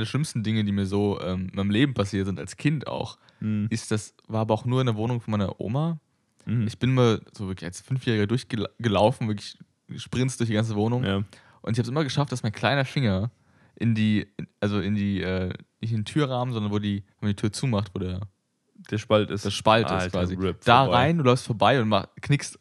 der schlimmsten Dinge, die mir so ähm, in meinem Leben passiert sind, als Kind auch, Mhm. ist das, war aber auch nur in der Wohnung von meiner Oma. Mhm. Ich bin mal so wirklich als Fünfjähriger durchgelaufen, wirklich sprints durch die ganze Wohnung. ja. Und ich habe es immer geschafft, dass mein kleiner Finger in die, also in die, äh, nicht in den Türrahmen, sondern wo die, wenn man die Tür zumacht, wo der, Der Spalt ist. das Spalt ist Alter, quasi. RIP, da vorbei. rein, du läufst vorbei und mach, knickst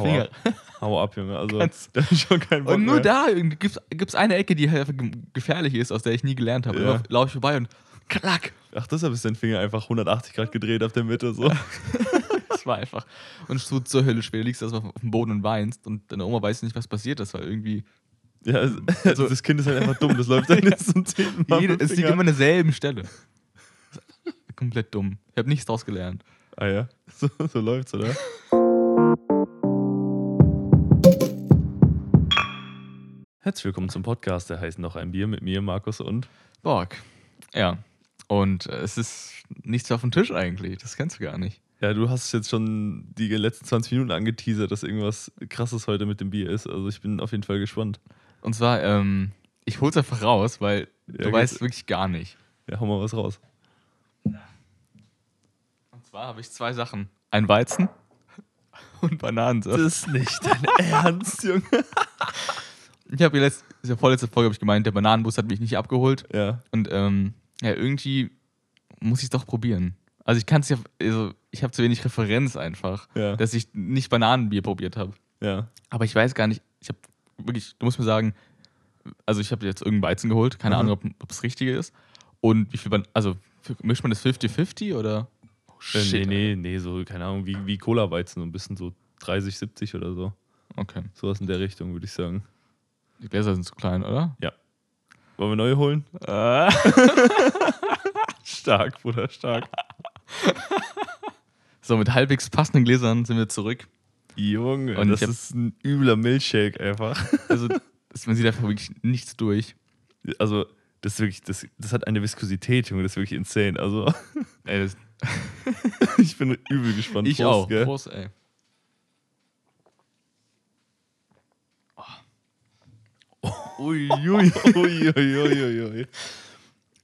Finger. Hau ab, Junge. Also, Ganz- da ich schon keinen Bock Und nur mehr. da gibt es eine Ecke, die halt gefährlich ist, aus der ich nie gelernt habe. Ja. Laufe ich vorbei und klack. Ach, deshalb ist dein Finger einfach 180 Grad gedreht auf der Mitte. So. Das war einfach. Und es tut zur Hölle schwer. Du liegst erstmal auf dem Boden und weinst und deine Oma weiß nicht, was passiert ist, weil irgendwie. Ja, also, also das Kind ist halt einfach dumm. Das läuft dann jetzt zum zehnten Mal. Jede, es liegt immer an derselben Stelle. Komplett dumm. Ich habe nichts draus gelernt. Ah ja, so, so läuft's, oder? Herzlich willkommen zum Podcast, der heißt noch ein Bier mit mir, Markus und. Borg. Ja. Und es ist nichts auf dem Tisch eigentlich. Das kennst du gar nicht. Ja, du hast jetzt schon die letzten 20 Minuten angeteasert, dass irgendwas krasses heute mit dem Bier ist. Also ich bin auf jeden Fall gespannt. Und zwar, ähm, ich hol's einfach raus, weil Ja, du weißt wirklich gar nicht. Ja, hau mal was raus. Und zwar habe ich zwei Sachen. Ein Weizen und Bananensaft. ist nicht dein Ernst, Junge. Ich habe in der vorletzte Folge habe ich gemeint, der Bananenbus hat mich nicht abgeholt. Ja, Und ähm, ja, irgendwie muss ich es doch probieren. Also ich kann es ja, also ich habe zu wenig Referenz einfach, Ja. dass ich nicht Bananenbier probiert habe. ja. Aber ich weiß gar nicht, ich habe wirklich, du musst mir sagen, also ich habe jetzt irgendeinen Weizen geholt, keine Mhm. Ahnung, ob, das Richtige ist. Und wie viel, Ban also mischt man das 50-50 oder? Oh, Äh, nee, nee, nee, so, keine Ahnung, wie, wie Cola-Weizen, so ein bisschen so 30, 70 oder so. Okay. Sowas in der Richtung, würde ich sagen. Die Gläser sind zu klein, oder? Wollen wir neue holen? Äh. Stark, Bruder, stark. So, mit halbwegs passenden Gläsern sind wir zurück. Junge, Und das ist ein übler Milchshake einfach. Also, das, man sieht einfach wirklich nichts durch. Also, das ist wirklich, das, das hat eine Viskosität, Junge, das ist wirklich insane. Also, Ey, das, ich bin übel gespannt. ich Prost, auch. Gell? Prost, ey. Ui, ui, ui, ui, ui.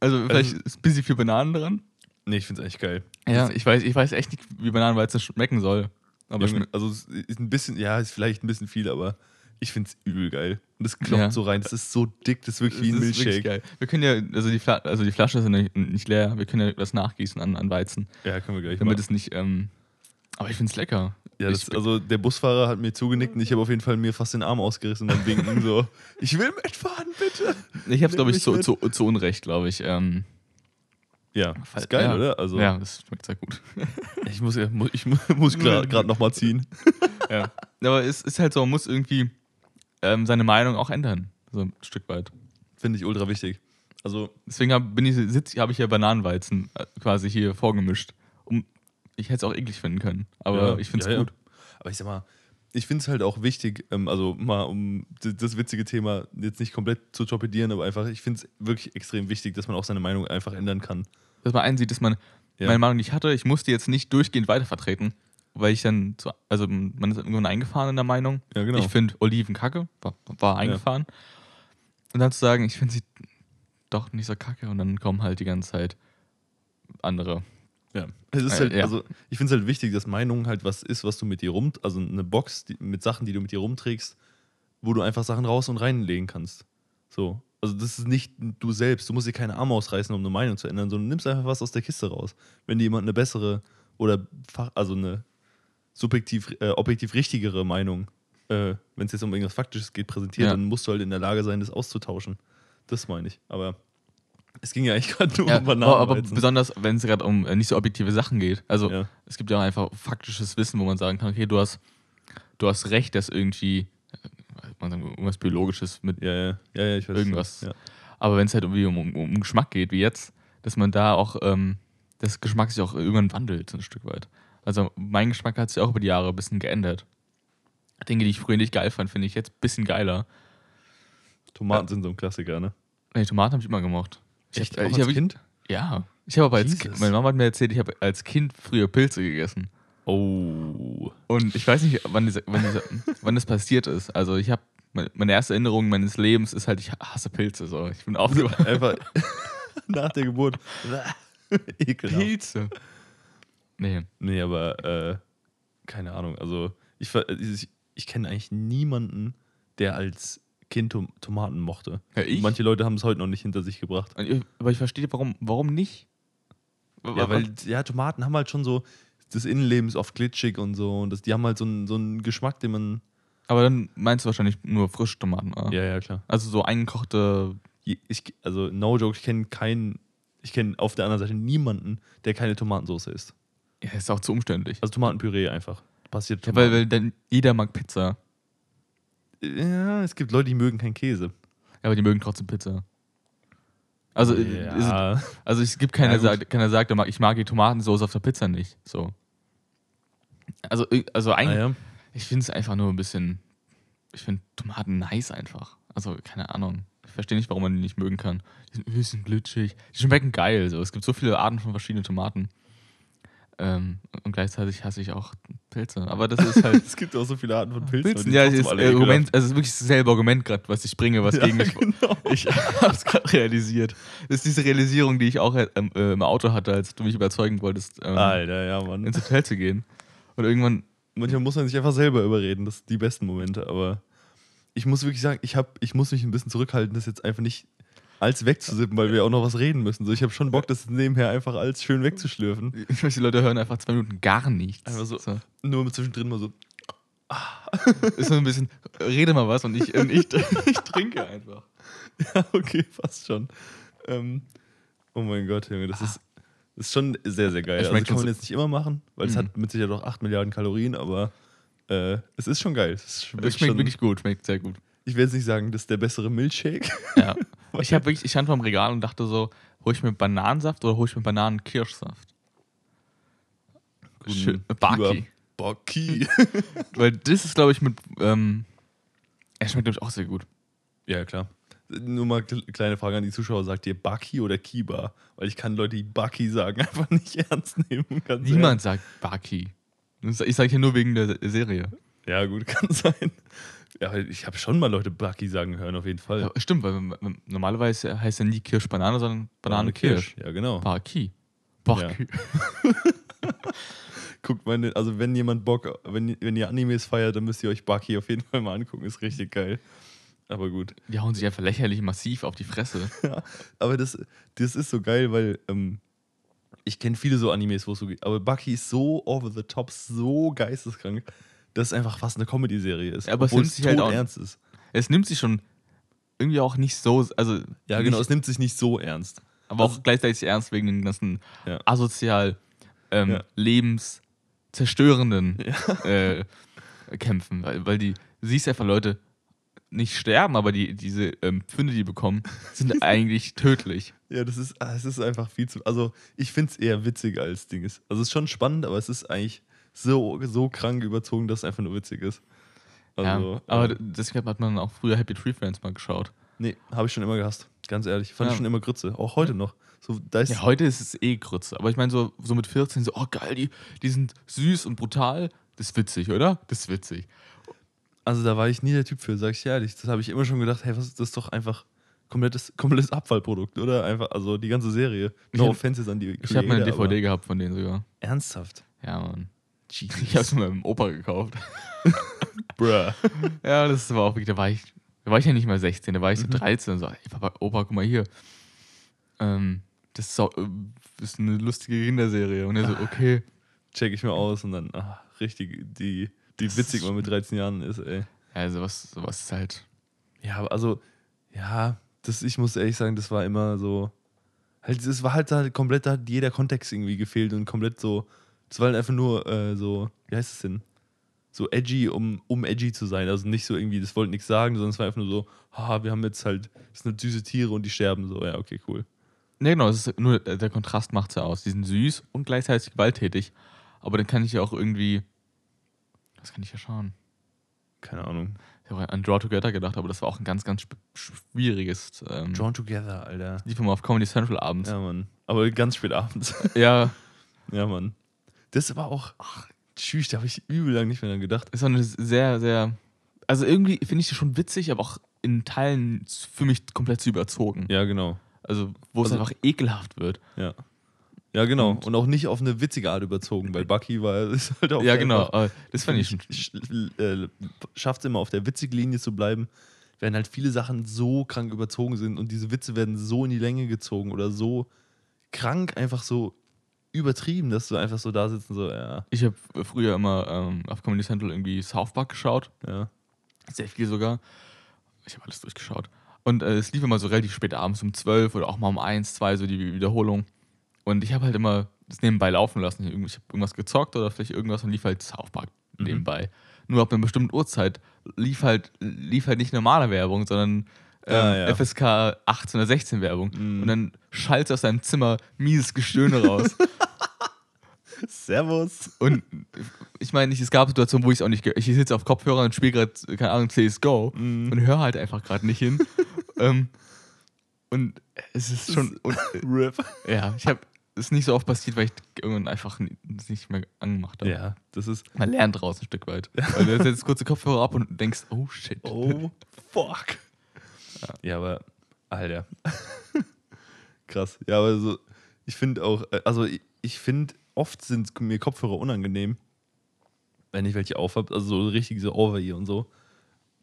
Also, vielleicht ist ein bisschen viel Bananen dran. Nee, ich find's eigentlich geil. Ja, ich weiß, ich weiß echt nicht, wie Bananenweizen schmecken soll. Aber schme also, es ist ein bisschen, ja, ist vielleicht ein bisschen viel, aber ich find's übel geil. Und es klopft Ja. so rein, das ist so dick, das ist wirklich wie ein das ist wirklich Milchshake. geil. Wir können ja, also die, Fla also die Flasche ist ja nicht, nicht leer, wir können ja das nachgießen an, an Weizen, Ja, können wir gleich damit machen. es nicht, ähm, aber ich finde es lecker. Ja, das, also der Busfahrer hat mir zugenickt und ich habe auf jeden Fall mir fast den Arm ausgerissen beim Winken so, ich will mitfahren, bitte. ich habe es, glaube ich, zu, zu, zu Unrecht, glaube ich. Ähm, Ja, ist geil, ja. oder? Also ja, das schmeckt sehr gut. ich muss, ich mu- muss gerade nochmal ziehen. ja. Aber es ist halt so, man muss irgendwie ähm, seine Meinung auch ändern, so ein Stück weit. Finde ich ultra wichtig. Also, Deswegen habe ich, hab ich ja Bananenweizen äh, quasi hier vorgemischt. Ich hätte es auch eklig finden können, aber ja, ich finde es ja, ja. gut. Aber ich sag mal, ich finde es halt auch wichtig, ähm, also mal um das witzige Thema jetzt nicht komplett zu torpedieren, aber einfach, ich finde es wirklich extrem wichtig, dass man auch seine Meinung einfach ändern kann. Dass man einsieht, dass man Ja. meine Meinung nicht hatte. Ich musste jetzt nicht durchgehend weitervertreten, weil ich dann, so, also man ist irgendwann eingefahren in der Meinung. Ja, genau. Ich finde Oliven kacke, war, war eingefahren. Und dann zu sagen, ich finde sie doch nicht so kacke und dann kommen halt die ganze Zeit andere. Ja. Es ist Äh, halt, ja. also ich finde es halt wichtig, dass Meinung halt was ist, was du mit dir rum, also eine Box die, mit Sachen, die du mit dir rumträgst, wo du einfach Sachen raus und reinlegen kannst. So. Also das ist nicht du selbst. Du musst dir keine Arme ausreißen, um eine Meinung zu ändern, sondern du nimmst einfach was aus der Kiste raus. Wenn dir jemand eine bessere oder fach, also eine subjektiv, äh, objektiv richtigere Meinung, äh, wenn es jetzt um irgendwas Faktisches geht, präsentiert, Ja. dann musst du halt in der Lage sein, das auszutauschen. Das meine ich. Aber es ging ja eigentlich gerade nur Ja, um aber, aber Bananenweizen. besonders, wenn es gerade um äh, nicht so objektive Sachen geht. Also Ja. es gibt ja auch einfach faktisches Wissen, wo man sagen kann, okay, du hast, du hast recht, dass irgendwie äh, man sagen, irgendwas Biologisches mit Ja, ja, ja, ja ich weiß. Irgendwas. Aber wenn es halt irgendwie um, um, um Geschmack geht, wie jetzt, dass man da auch, ähm, das Geschmack sich auch irgendwann wandelt, so ein Stück weit. Also mein Geschmack hat sich auch über die Jahre ein bisschen geändert. Dinge, die ich früher nicht geil fand, finde ich jetzt ein bisschen geiler. Tomaten sind so ein Klassiker, ne? Nee, Tomaten habe ich immer gemocht. Ich Echt? hab, Auch ich als hab, Kind? Ja. Ich habe aber als Jesus. Kind, meine Mama hat mir erzählt, ich habe als Kind früher Pilze gegessen. Oh. Und ich weiß nicht, wann, diese, wann, diese, wann das passiert ist. Also ich habe, meine, erste Erinnerung meines Lebens ist halt, ich hasse Pilze. So. Ich bin aufgewacht. Einfach. nach der Geburt. Ekelhaft. Pilze. Nee. Nee, aber äh, keine Ahnung. Also ich, ich, ich kenne eigentlich niemanden, der als Kind Tom Tomaten mochte. Ja, ich? Manche Leute haben es heute noch nicht hinter sich gebracht. Aber ich verstehe, warum, warum nicht? Ja, weil ja, Tomaten haben halt schon so, das Innenleben ist oft glitschig und so. Und das, die haben halt so einen, so einen Geschmack, den man. Aber dann meinst du wahrscheinlich nur frische Tomaten. oder? Ja, ja, klar. Also so eingekochte. Ich, also, no joke, ich kenne keinen. Ich kenne auf der anderen Seite niemanden, der keine Tomatensauce isst. Ja, ist auch zu umständlich. Also Tomatenpüree einfach. Passiert Ja, weil, weil dann jeder mag Pizza. Ja, es gibt Leute, die mögen keinen Käse. Ja, aber die mögen trotzdem Pizza. Also, äh, ist, ja, also es gibt keiner, Ja, sagt, keiner sagt, ich mag die Tomatensauce auf der Pizza nicht. So. Also, äh, also ah, eigentlich, ja. ich finde es einfach nur ein bisschen. Ich finde Tomaten nice einfach. Also, keine Ahnung. Ich verstehe nicht, warum man die nicht mögen kann. Die sind ein bisschen glitschig. Die schmecken geil. So. Es gibt so viele Arten von verschiedenen Tomaten. Ähm, und gleichzeitig hasse ich auch Pilze. Aber das ist halt. es gibt auch so viele Arten von Pilzen. Pilzen, ja, trotzdem ist, alle äh. Argument, also es ist wirklich dasselbe Argument gerade, was ich bringe, was Ja, gegen mich. genau. Ich hab's gerade realisiert. Das ist diese Realisierung, die ich auch äh, äh, im Auto hatte, als du mich überzeugen wolltest, ähm, Alter, ja, Mann. ins Hotel zu gehen. Und irgendwann, Manchmal muss man sich einfach selber überreden. Das sind die besten Momente. Aber ich muss wirklich sagen, ich, hab, ich muss mich ein bisschen zurückhalten, das jetzt einfach nicht als wegzusippen, weil wir auch noch was reden müssen. So, ich habe schon Bock, das nebenher einfach alles schön wegzuschlürfen. ich weiß, die Leute hören einfach zwei Minuten gar nichts. Einfach so. Nur mit zwischendrin mal so. Ist so ein bisschen, rede mal was und ich, und ich, ich trinke einfach. Ja, okay, fast schon. Ähm, oh mein Gott, Junge, das ist, das ist schon sehr, sehr geil. Es Also kann man so- jetzt nicht immer machen, weil es Mhm. hat mit Sicherheit auch 8 Milliarden Kalorien, aber äh, es ist schon geil. Es Es schmeckt schmeckt schon, wirklich gut, schmeckt sehr gut. Ich will jetzt nicht sagen, das ist der bessere Milchshake. Ja. Ich habe wirklich, ich stand vor dem Regal und dachte so, hol ich mir Bananensaft oder hol ich mir Bananenkirschsaft? Schön, Baki. Baki. Weil das ist, glaube ich, mit, ähm, er schmeckt, glaube ich, auch sehr gut. ja, klar. Nur mal kle- kleine Frage an die Zuschauer: Sagt ihr Baki oder Kiba? Weil ich kann Leute, die Baki sagen, einfach nicht ernst nehmen. Niemand sagt Baki. Ich sage hier nur wegen der Serie. Ja, gut, kann sein. Ja, ich habe schon mal Leute Baki sagen hören, auf jeden Fall. Ja, stimmt, weil normalerweise heißt ja nie Kirsch-Banane, sondern Banane-Kirsch. Ja, genau. Baki. Baki. Guckt mal, also wenn jemand Bock, wenn, wenn ihr Animes feiert, dann müsst ihr euch Baki auf jeden Fall mal angucken. Ist richtig geil. Aber gut. Die hauen sich einfach lächerlich massiv auf die Fresse. Ja, aber das, das ist so geil, weil ähm, ich kenne viele so Animes, wo es so geht. Aber Bucky ist so over the top, so geisteskrank, dass es einfach fast eine Comedy-Serie ist. Ja, aber es nimmt sich halt auch- ernst ist. Es nimmt sich schon irgendwie auch nicht so, also Ja, genau. nicht, Es nimmt sich nicht so ernst. aber auch gleichzeitig ernst wegen den ganzen Ja. asozial ähm, Ja. lebenszerstörenden äh, Kämpfen, weil, weil die, du siehst einfach Leute nicht sterben, aber die, diese ähm, Pfünde, die bekommen, sind eigentlich tödlich. Ja, das ist, ah, es ist einfach viel zu. Also, ich finde es eher witzig als Ding ist. Also, es ist schon spannend, aber es ist eigentlich so, so krank überzogen, dass es einfach nur witzig ist. Also, ja, aber äh, deswegen hat man auch früher Happy Tree Friends mal geschaut. nee, habe ich schon immer gehasst. Ganz ehrlich. Fand Ja. ich schon immer Grütze. Auch heute noch. So, da ist, Ja, heute ist es eh Grütze. Aber ich meine, so, so mit 14, so, oh geil, die, die sind süß und brutal. Das ist witzig, oder? Das ist witzig. Also da war ich nie der Typ für, sag ich ehrlich. Das habe ich immer schon gedacht, hey, was ist das doch einfach komplettes, komplettes Abfallprodukt, oder? Einfach, also die ganze Serie. Ich No hab- offense jetzt an die Ich habe mal eine Creator, DVD gehabt von denen sogar. Ernsthaft? Ja, Mann. Ich habe es mit meinem Opa gekauft. Bruh. Ja, das war auch wirklich, da war ich, da war ich ja nicht mal 16, da war ich so 13 und so, ey, Papa, Opa, guck mal hier. Ähm, das ist, so, äh, das ist eine lustige Kinderserie. Und er so, okay. Check ich mir aus und dann, ach, richtig, die, die Das witzig man mit 13 Jahren ist, ey. Ja, sowas, sowas ist halt. Ja, also, ja, das, ich muss ehrlich sagen, das war immer so. Halt, es war halt, da komplett, da hat jeder Kontext irgendwie gefehlt und komplett so. Das war halt einfach nur äh, so, wie heißt es denn? So edgy, um, um edgy zu sein. Also nicht so irgendwie, das wollte nichts sagen, sondern es war einfach nur so, haha, wir haben jetzt halt, das sind süße Tiere und die sterben so. Ja, okay, cool. Ne, genau, es ist nur äh, der Kontrast macht es ja aus. Die sind süß und gleichzeitig gewalttätig. Aber dann kann ich ja auch irgendwie. Was kann ich ja schauen? Keine Ahnung. Ich habe an Draw Together gedacht, aber das war auch ein ganz, ganz schwieriges. Ähm, Drawn Together, Alter. lief immer auf Comedy Central abends. Ja, Mann. Aber ganz spät abends. Ja, ja, Mann. Das war auch, ach, tschüss, da habe ich übel lang nicht mehr dran gedacht. ist auch eine sehr, sehr. Also irgendwie finde ich die schon witzig, aber auch in Teilen für mich komplett zu überzogen. Ja, genau. Also, wo es Also- einfach ekelhaft wird. Ja. Ja, genau. Und- Und, auch nicht auf eine witzige Art überzogen, weil Bucky war ist halt auch ja, genau. Das fand ich schon. äh, schafft es immer auf der witzigen Linie zu bleiben, wenn halt viele Sachen so krank überzogen sind und diese Witze werden so in die Länge gezogen oder so krank einfach so übertrieben, dass du einfach so da sitzt und so, ja, Ich habe früher immer ähm, auf Comedy Central irgendwie South Park geschaut. ja. Sehr viel sogar. Ich habe alles durchgeschaut. Und äh, es lief immer so relativ spät abends um 12 oder auch mal um 1, 2, so die Wiederholung. Und ich habe halt immer das nebenbei laufen lassen. Ich habe irgendwas gezockt oder vielleicht irgendwas und lief halt South Park Mhm. nebenbei. Nur ab einer bestimmten Uhrzeit lief halt, lief halt nicht normale Werbung, sondern ähm, Ah, ja. FSK 18 oder 16 Werbung. Mhm. Und dann schallt aus deinem Zimmer mieses Gestöhne raus. Servus. Und ich meine, es gab Situationen, wo ich es auch nicht. Ich sitze auf Kopfhörer und spiele gerade, keine Ahnung, CSGO Mhm. und höre halt einfach gerade nicht hin. ähm, und es ist schon. Und, Rip. ja, ich habe es nicht so oft passiert, weil ich irgendwann einfach nicht mehr angemacht habe. Ja, das ist. Man lernt draus ein Stück weit. Weil du setzt kurze Kopfhörer ab und denkst, oh shit. Oh, fuck. Ja, aber, Alter. Krass. Ja, aber so, ich finde auch, äh, also ich, ich finde, oft sind mir Kopfhörer unangenehm, wenn ich welche aufhab, also so richtig so Over-Ear und so.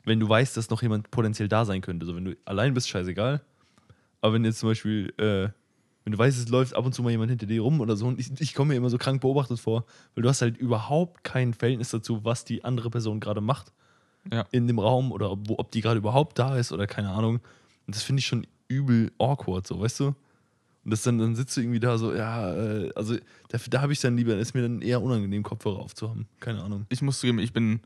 Wenn du weißt, dass noch jemand potenziell da sein könnte. So, wenn du allein bist, scheißegal. Aber wenn jetzt zum Beispiel, äh, wenn du weißt, es läuft ab und zu mal jemand hinter dir rum oder so, und ich, ich komme mir immer so krank beobachtet vor, weil du hast halt überhaupt kein Verhältnis dazu, was die andere Person gerade macht Ja. in dem Raum oder ob, wo, ob die gerade überhaupt da ist oder keine Ahnung. Und das finde ich schon übel awkward, so, weißt du? Und das dann, dann sitzt du irgendwie da so, ja, äh, also da, da habe ich dann lieber, ist mir dann eher unangenehm, Kopfhörer aufzuhaben. Keine Ahnung. Ich muss zugeben, ich bin.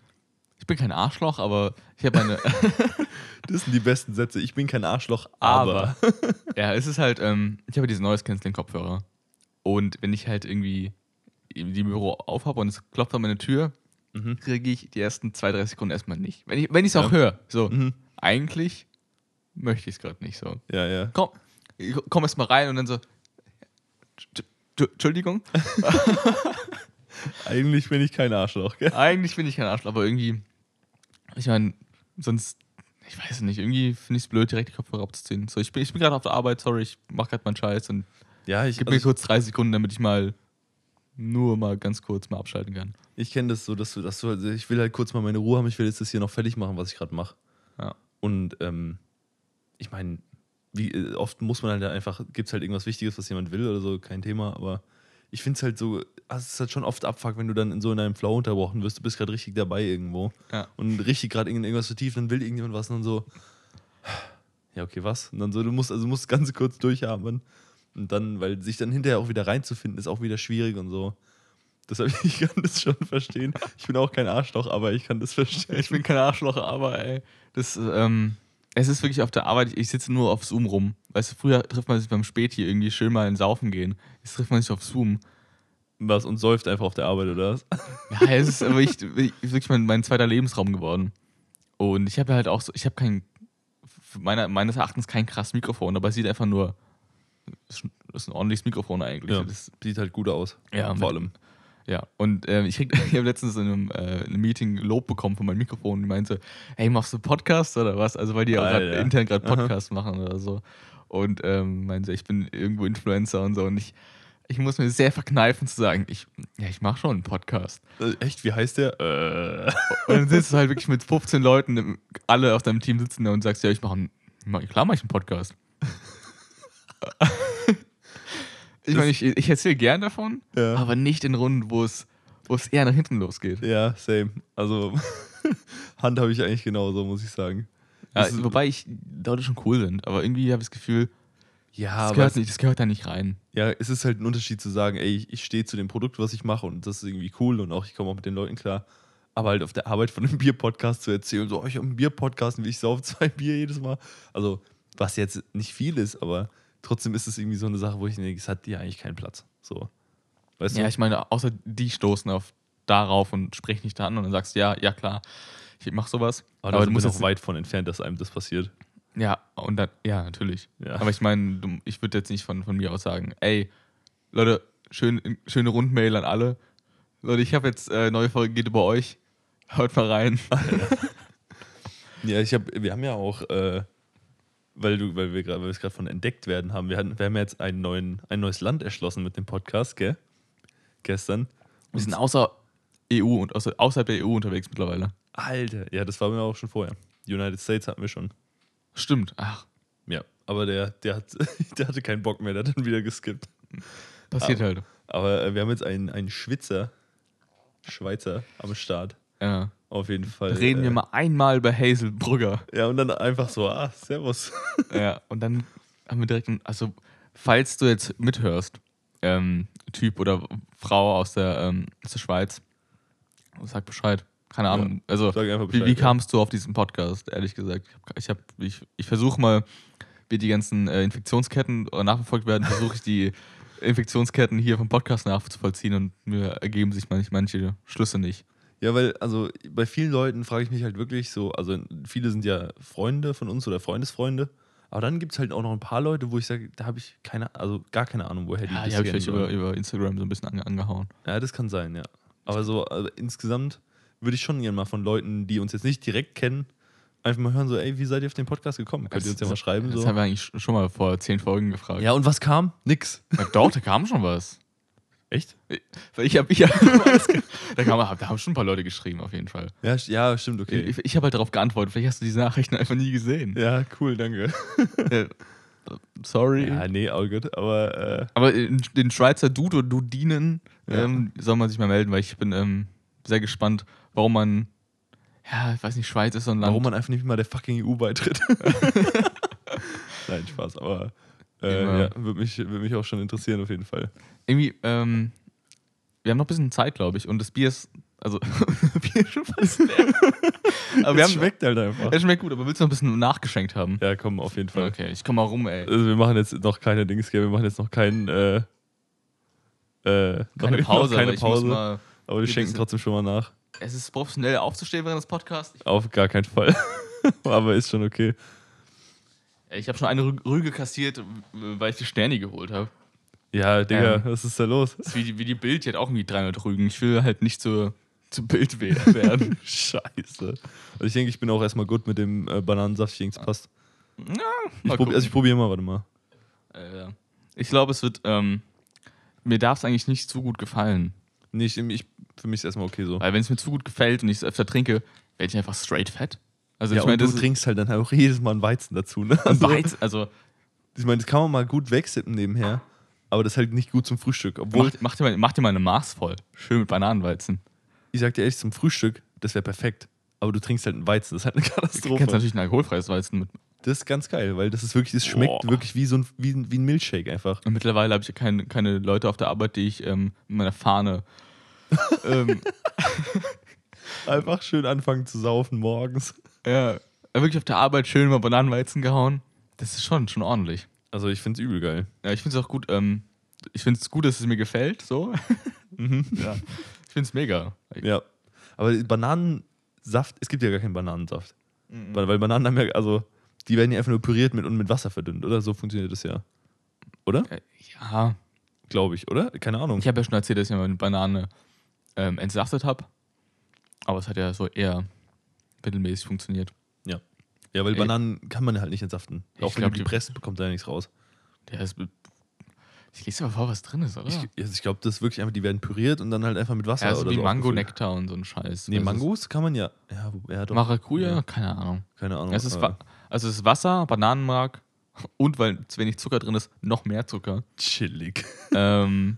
Ich bin kein Arschloch, aber ich habe eine. Das sind die besten Sätze. Ich bin kein Arschloch, aber. Aber. ja, es ist halt, ähm, ich habe diesen Noise Canceling Kopfhörer. Und wenn ich halt irgendwie die Büro aufhabe und es klopft an meine Tür, Mhm. kriege ich die ersten zwei, drei Sekunden erstmal nicht. Wenn ich es wenn ich's auch Ja. höre. So, Mhm. eigentlich möchte ich es gerade nicht so. Ja, ja. Komm, komm erst mal rein und dann so. "Tsch- tsch- Entschuldigung, Eigentlich bin ich kein Arschloch, gell? eigentlich bin ich kein Arschloch, aber irgendwie, ich meine, sonst, ich weiß nicht, irgendwie finde ich es blöd, direkt die Kopfhörer abzuziehen. So, ich bin, ich bin gerade auf der Arbeit, sorry, ich mache gerade meinen Scheiß und Ja, ich, Gib mir also, kurz drei Sekunden, damit ich mal nur mal ganz kurz mal abschalten kann. ich kenne das so, dass du, dass du, also ich will halt kurz mal meine Ruhe haben, ich will jetzt das hier noch fertig machen, was ich gerade mache. Ja. Und ähm, ich meine, wie äh, oft muss man halt einfach, gibt es halt irgendwas Wichtiges, was jemand will oder so, kein Thema, aber ich finde es halt so, also es ist halt schon oft Abfuck, wenn du dann in so in einem Flow unterbrochen wirst, du bist gerade richtig dabei irgendwo Ja. und richtig gerade irgendwas vertieft, dann will irgendjemand was und dann so, ja, okay, was? Und dann so, du musst, also musst ganz kurz durchatmen und dann, weil sich dann hinterher auch wieder reinzufinden, ist auch wieder schwierig und so. Deshalb, ich kann das schon verstehen. Ich bin auch kein Arschloch, aber ich kann das verstehen. Ich bin kein Arschloch, aber ey, das, ähm, es ist wirklich auf der Arbeit, ich sitze nur auf Zoom rum. Weißt du, früher trifft man sich beim Späti irgendwie schön mal in Saufen gehen. Jetzt trifft man sich auf Zoom. Was und säuft einfach auf der Arbeit, oder was? Ja, es ist aber ich, wirklich mein, mein zweiter Lebensraum geworden. Und ich habe halt auch so, ich habe kein, meiner, meines Erachtens kein krasses Mikrofon, aber es sieht einfach nur, das ist ein ordentliches Mikrofon eigentlich. Ja, Das, sieht halt gut aus. Ja, vor mit- allem. Ja, und äh, ich, krieg- ich habe letztens in einem, äh, in einem Meeting Lob bekommen von meinem Mikrofon. Die meinte, hey, machst du Podcast oder was? Also, weil die auch grad intern gerade Aha. Podcast machen oder so. Und ähm, meinte, ich bin irgendwo Influencer und so. Und ich, ich muss mir sehr verkneifen zu sagen, ich, ja, ich mache schon einen Podcast. Äh, echt, wie heißt der? Äh. Und dann sitzt du halt wirklich mit 15 Leuten, alle aus deinem Team sitzen da und sagst, ja, ich mache einen, klar mache ich einen Podcast. ich meine, ich, ich erzähle gern davon, Ja. aber nicht in Runden, wo es, wo es eher nach hinten losgeht. Ja, same. Also, Hand habe ich eigentlich genauso, muss ich sagen. Ja, wobei ich Leute schon cool sind, aber irgendwie habe ich das Gefühl, Ja, das, gehört nicht, das gehört da nicht rein. ja, es ist halt ein Unterschied zu sagen, ey, ich, ich stehe zu dem Produkt, was ich mache und das ist irgendwie cool und auch ich komme auch mit den Leuten klar. Aber halt auf der Arbeit von einem Bier-Podcast zu erzählen, so, oh, ich habe einen Bier-Podcast und ich sauf zwei Bier jedes Mal. Also, was jetzt nicht viel ist, aber trotzdem ist es irgendwie so eine Sache, wo ich denke, es hat hier eigentlich keinen Platz. So. Weißt Ja, du? ich meine, außer die stoßen auf darauf und sprechen nicht da an und dann sagst du, ja, ja klar, ich mach sowas. aber, aber du musst jetzt, weit von entfernt, dass einem das passiert. ja, und dann, ja, natürlich. Ja. Aber ich meine, ich würde jetzt nicht von, von mir aus sagen, ey, Leute, schön, schöne Rundmail an alle. Leute, ich habe jetzt äh, neue Folge geht über euch. Hört mal rein. Ja, ich habe, wir haben ja auch, äh, weil du, weil wir gerade, weil wir es gerade von entdeckt werden haben. Wir, hatten, wir haben ja jetzt einen neuen, ein neues Land erschlossen mit dem Podcast, gell? Gestern. Wir sind außer EU und außer, außerhalb der EU unterwegs mittlerweile. Alter, ja, das war mir auch schon vorher. United States hatten wir schon. Stimmt. Ach, Ja, aber der, der, hat, der hatte keinen Bock mehr, der hat dann wieder geskippt. passiert Aber- halt. Aber äh, wir haben jetzt einen, einen Schwitzer, Schweizer am Start. Ja. Auf jeden Fall. Reden äh, wir mal einmal über Hazel Brugger. Ja, und dann einfach so, ah, servus. ja, und dann haben wir direkt, also falls du jetzt mithörst, ähm, Typ oder Frau aus der, ähm, aus der Schweiz, sag Bescheid. Keine Ja, Ahnung. Also, einfach wie, Bescheid, wie ja. kamst du auf diesen Podcast, ehrlich gesagt? Ich, hab, ich, ich versuche mal, wie die ganzen äh, Infektionsketten nachverfolgt werden, versuche ich die Infektionsketten hier vom Podcast nachzuvollziehen und mir ergeben sich manch, manche Schlüsse nicht. Ja, weil, also bei vielen Leuten frage ich mich halt wirklich so, also viele sind ja Freunde von uns oder Freundesfreunde, aber dann gibt es halt auch noch ein paar Leute, wo ich sage, da habe ich keine, also gar keine Ahnung, woher die Ja, das die habe ich vielleicht über, über Instagram so ein bisschen ange angehauen. Ja, das kann sein, ja. Aber so also insgesamt würde ich schon gerne mal von Leuten, die uns jetzt nicht direkt kennen, einfach mal hören, so, ey, wie seid ihr auf den Podcast gekommen? Könnt ihr uns ja mal schreiben? Das So. haben wir eigentlich schon mal vor zehn Folgen gefragt. Ja, und was kam? Nix. Ja, doch, da kam schon was. Echt? Weil Ich hab, ich hab, da, kam, da haben schon ein paar Leute geschrieben, auf jeden Fall. Ja, ja stimmt, okay. Ich, ich habe halt darauf geantwortet. Vielleicht hast du diese Nachrichten einfach nie gesehen. Ja, cool, danke. Sorry. Ja, nee, all good, aber äh, Aber den Schweizer Dude oder Dudinen Ja. ähm, soll man sich mal melden, weil ich bin ähm, sehr gespannt, warum man, ja, ich weiß nicht, Schweiz ist so ein Land. warum man einfach nicht mal der fucking EU beitritt. Nein, Spaß, aber äh, ja, würde mich, würd mich auch schon interessieren, auf jeden Fall. irgendwie, ähm, wir haben noch ein bisschen Zeit, glaube ich, und das Bier ist, also, Bier ist schon fast leer. aber Es schmeckt halt einfach. es schmeckt gut, aber willst du noch ein bisschen nachgeschenkt haben? Ja, komm, auf jeden Fall. Okay, ich komm mal rum, ey. Also wir machen jetzt noch keine Dings, gell? wir machen jetzt noch keinen, äh, äh, noch- Keine noch Pause, keine aber Pause, aber wir schenken trotzdem schon mal nach. es ist professionell aufzustehen während des Podcasts. Auf gar keinen Fall. aber ist schon okay. Ich habe schon eine Rü- Rüge kassiert, weil ich die Sterni geholt habe. Ja, Digga, Ähm. was ist da los? Ist wie die, wie die Bild, die hat auch irgendwie 300 Rügen. Ich will halt nicht zur, zu Bild we- werden. Scheiße. Also ich denke, ich bin auch erstmal gut mit dem äh, Bananensaft, ich denke, es passt. ja, Ich mal probi also ich probiere mal, warte mal. Äh, ich glaube, es wird. Ähm, mir darf es eigentlich nicht zu gut gefallen. Nee, ich, ich, für mich ist erstmal okay so. Weil, wenn es mir zu gut gefällt und ich es öfter trinke, werde ich einfach straight fett. Also, Ja, ich meine, du trinkst halt dann auch jedes Mal einen Weizen dazu, ne? Also, Weiz. Also, ich meine, das kann man mal gut wegsippen nebenher, aber das ist halt nicht gut zum Frühstück. Obwohl, mach, mach, dir mal, mach dir mal eine Maß voll. Schön mit Bananenweizen. ich sag dir ehrlich, zum Frühstück, das wäre perfekt. Aber du trinkst halt einen Weizen, das ist halt eine Du kennst Katastrophe. natürlich ein alkoholfreies Weizen mit. Das ist ganz geil, weil das ist wirklich, das schmeckt Boah. wirklich wie so ein, wie, ein- wie ein Milchshake einfach. Und mittlerweile habe ich ja keine, keine Leute auf der Arbeit, die ich ähm, mit meiner Fahne. ähm, Einfach schön anfangen zu saufen morgens. Ja, wirklich auf der Arbeit schön mal Bananenweizen gehauen. Das ist schon, schon ordentlich. Also ich find's übel geil. Ja, ich finde es auch gut. Ähm, ich finde es gut, dass es mir gefällt. So. Mhm. ja. Ich finde es mega. Ja. Aber Bananensaft, es gibt ja gar keinen Bananensaft. Weil, weil Bananen haben ja, also, die werden ja einfach nur püriert mit, und mit Wasser verdünnt, oder? So funktioniert das ja. Oder? Äh, Ja, Glaube ich, oder? Keine Ahnung. ich habe ja schon erzählt, dass ich mal eine Banane ähm, entsaftet habe. Aber es hat ja so eher mittelmäßig funktioniert. Ja. Ja, weil Ey. Bananen kann man ja halt nicht entsaften. Ich Auch wenn glaub, du die presst, bekommt da ja nichts raus. Der ist. Ich lese aber vor, was drin ist, oder? Ich, also ich glaube, das ist wirklich einfach, die werden püriert und dann halt einfach mit Wasser ja, so oder wie so. Mango, aufgefüllt. Nektar und so ein Scheiß. Nee, ist- Mangos kann man ja. Ja, ja doch. Maracuja? Ja. Keine Ahnung. Keine Ahnung. Es ist, also es ist Wasser, Bananenmark und weil zu wenig Zucker drin ist, noch mehr Zucker. chillig. ähm,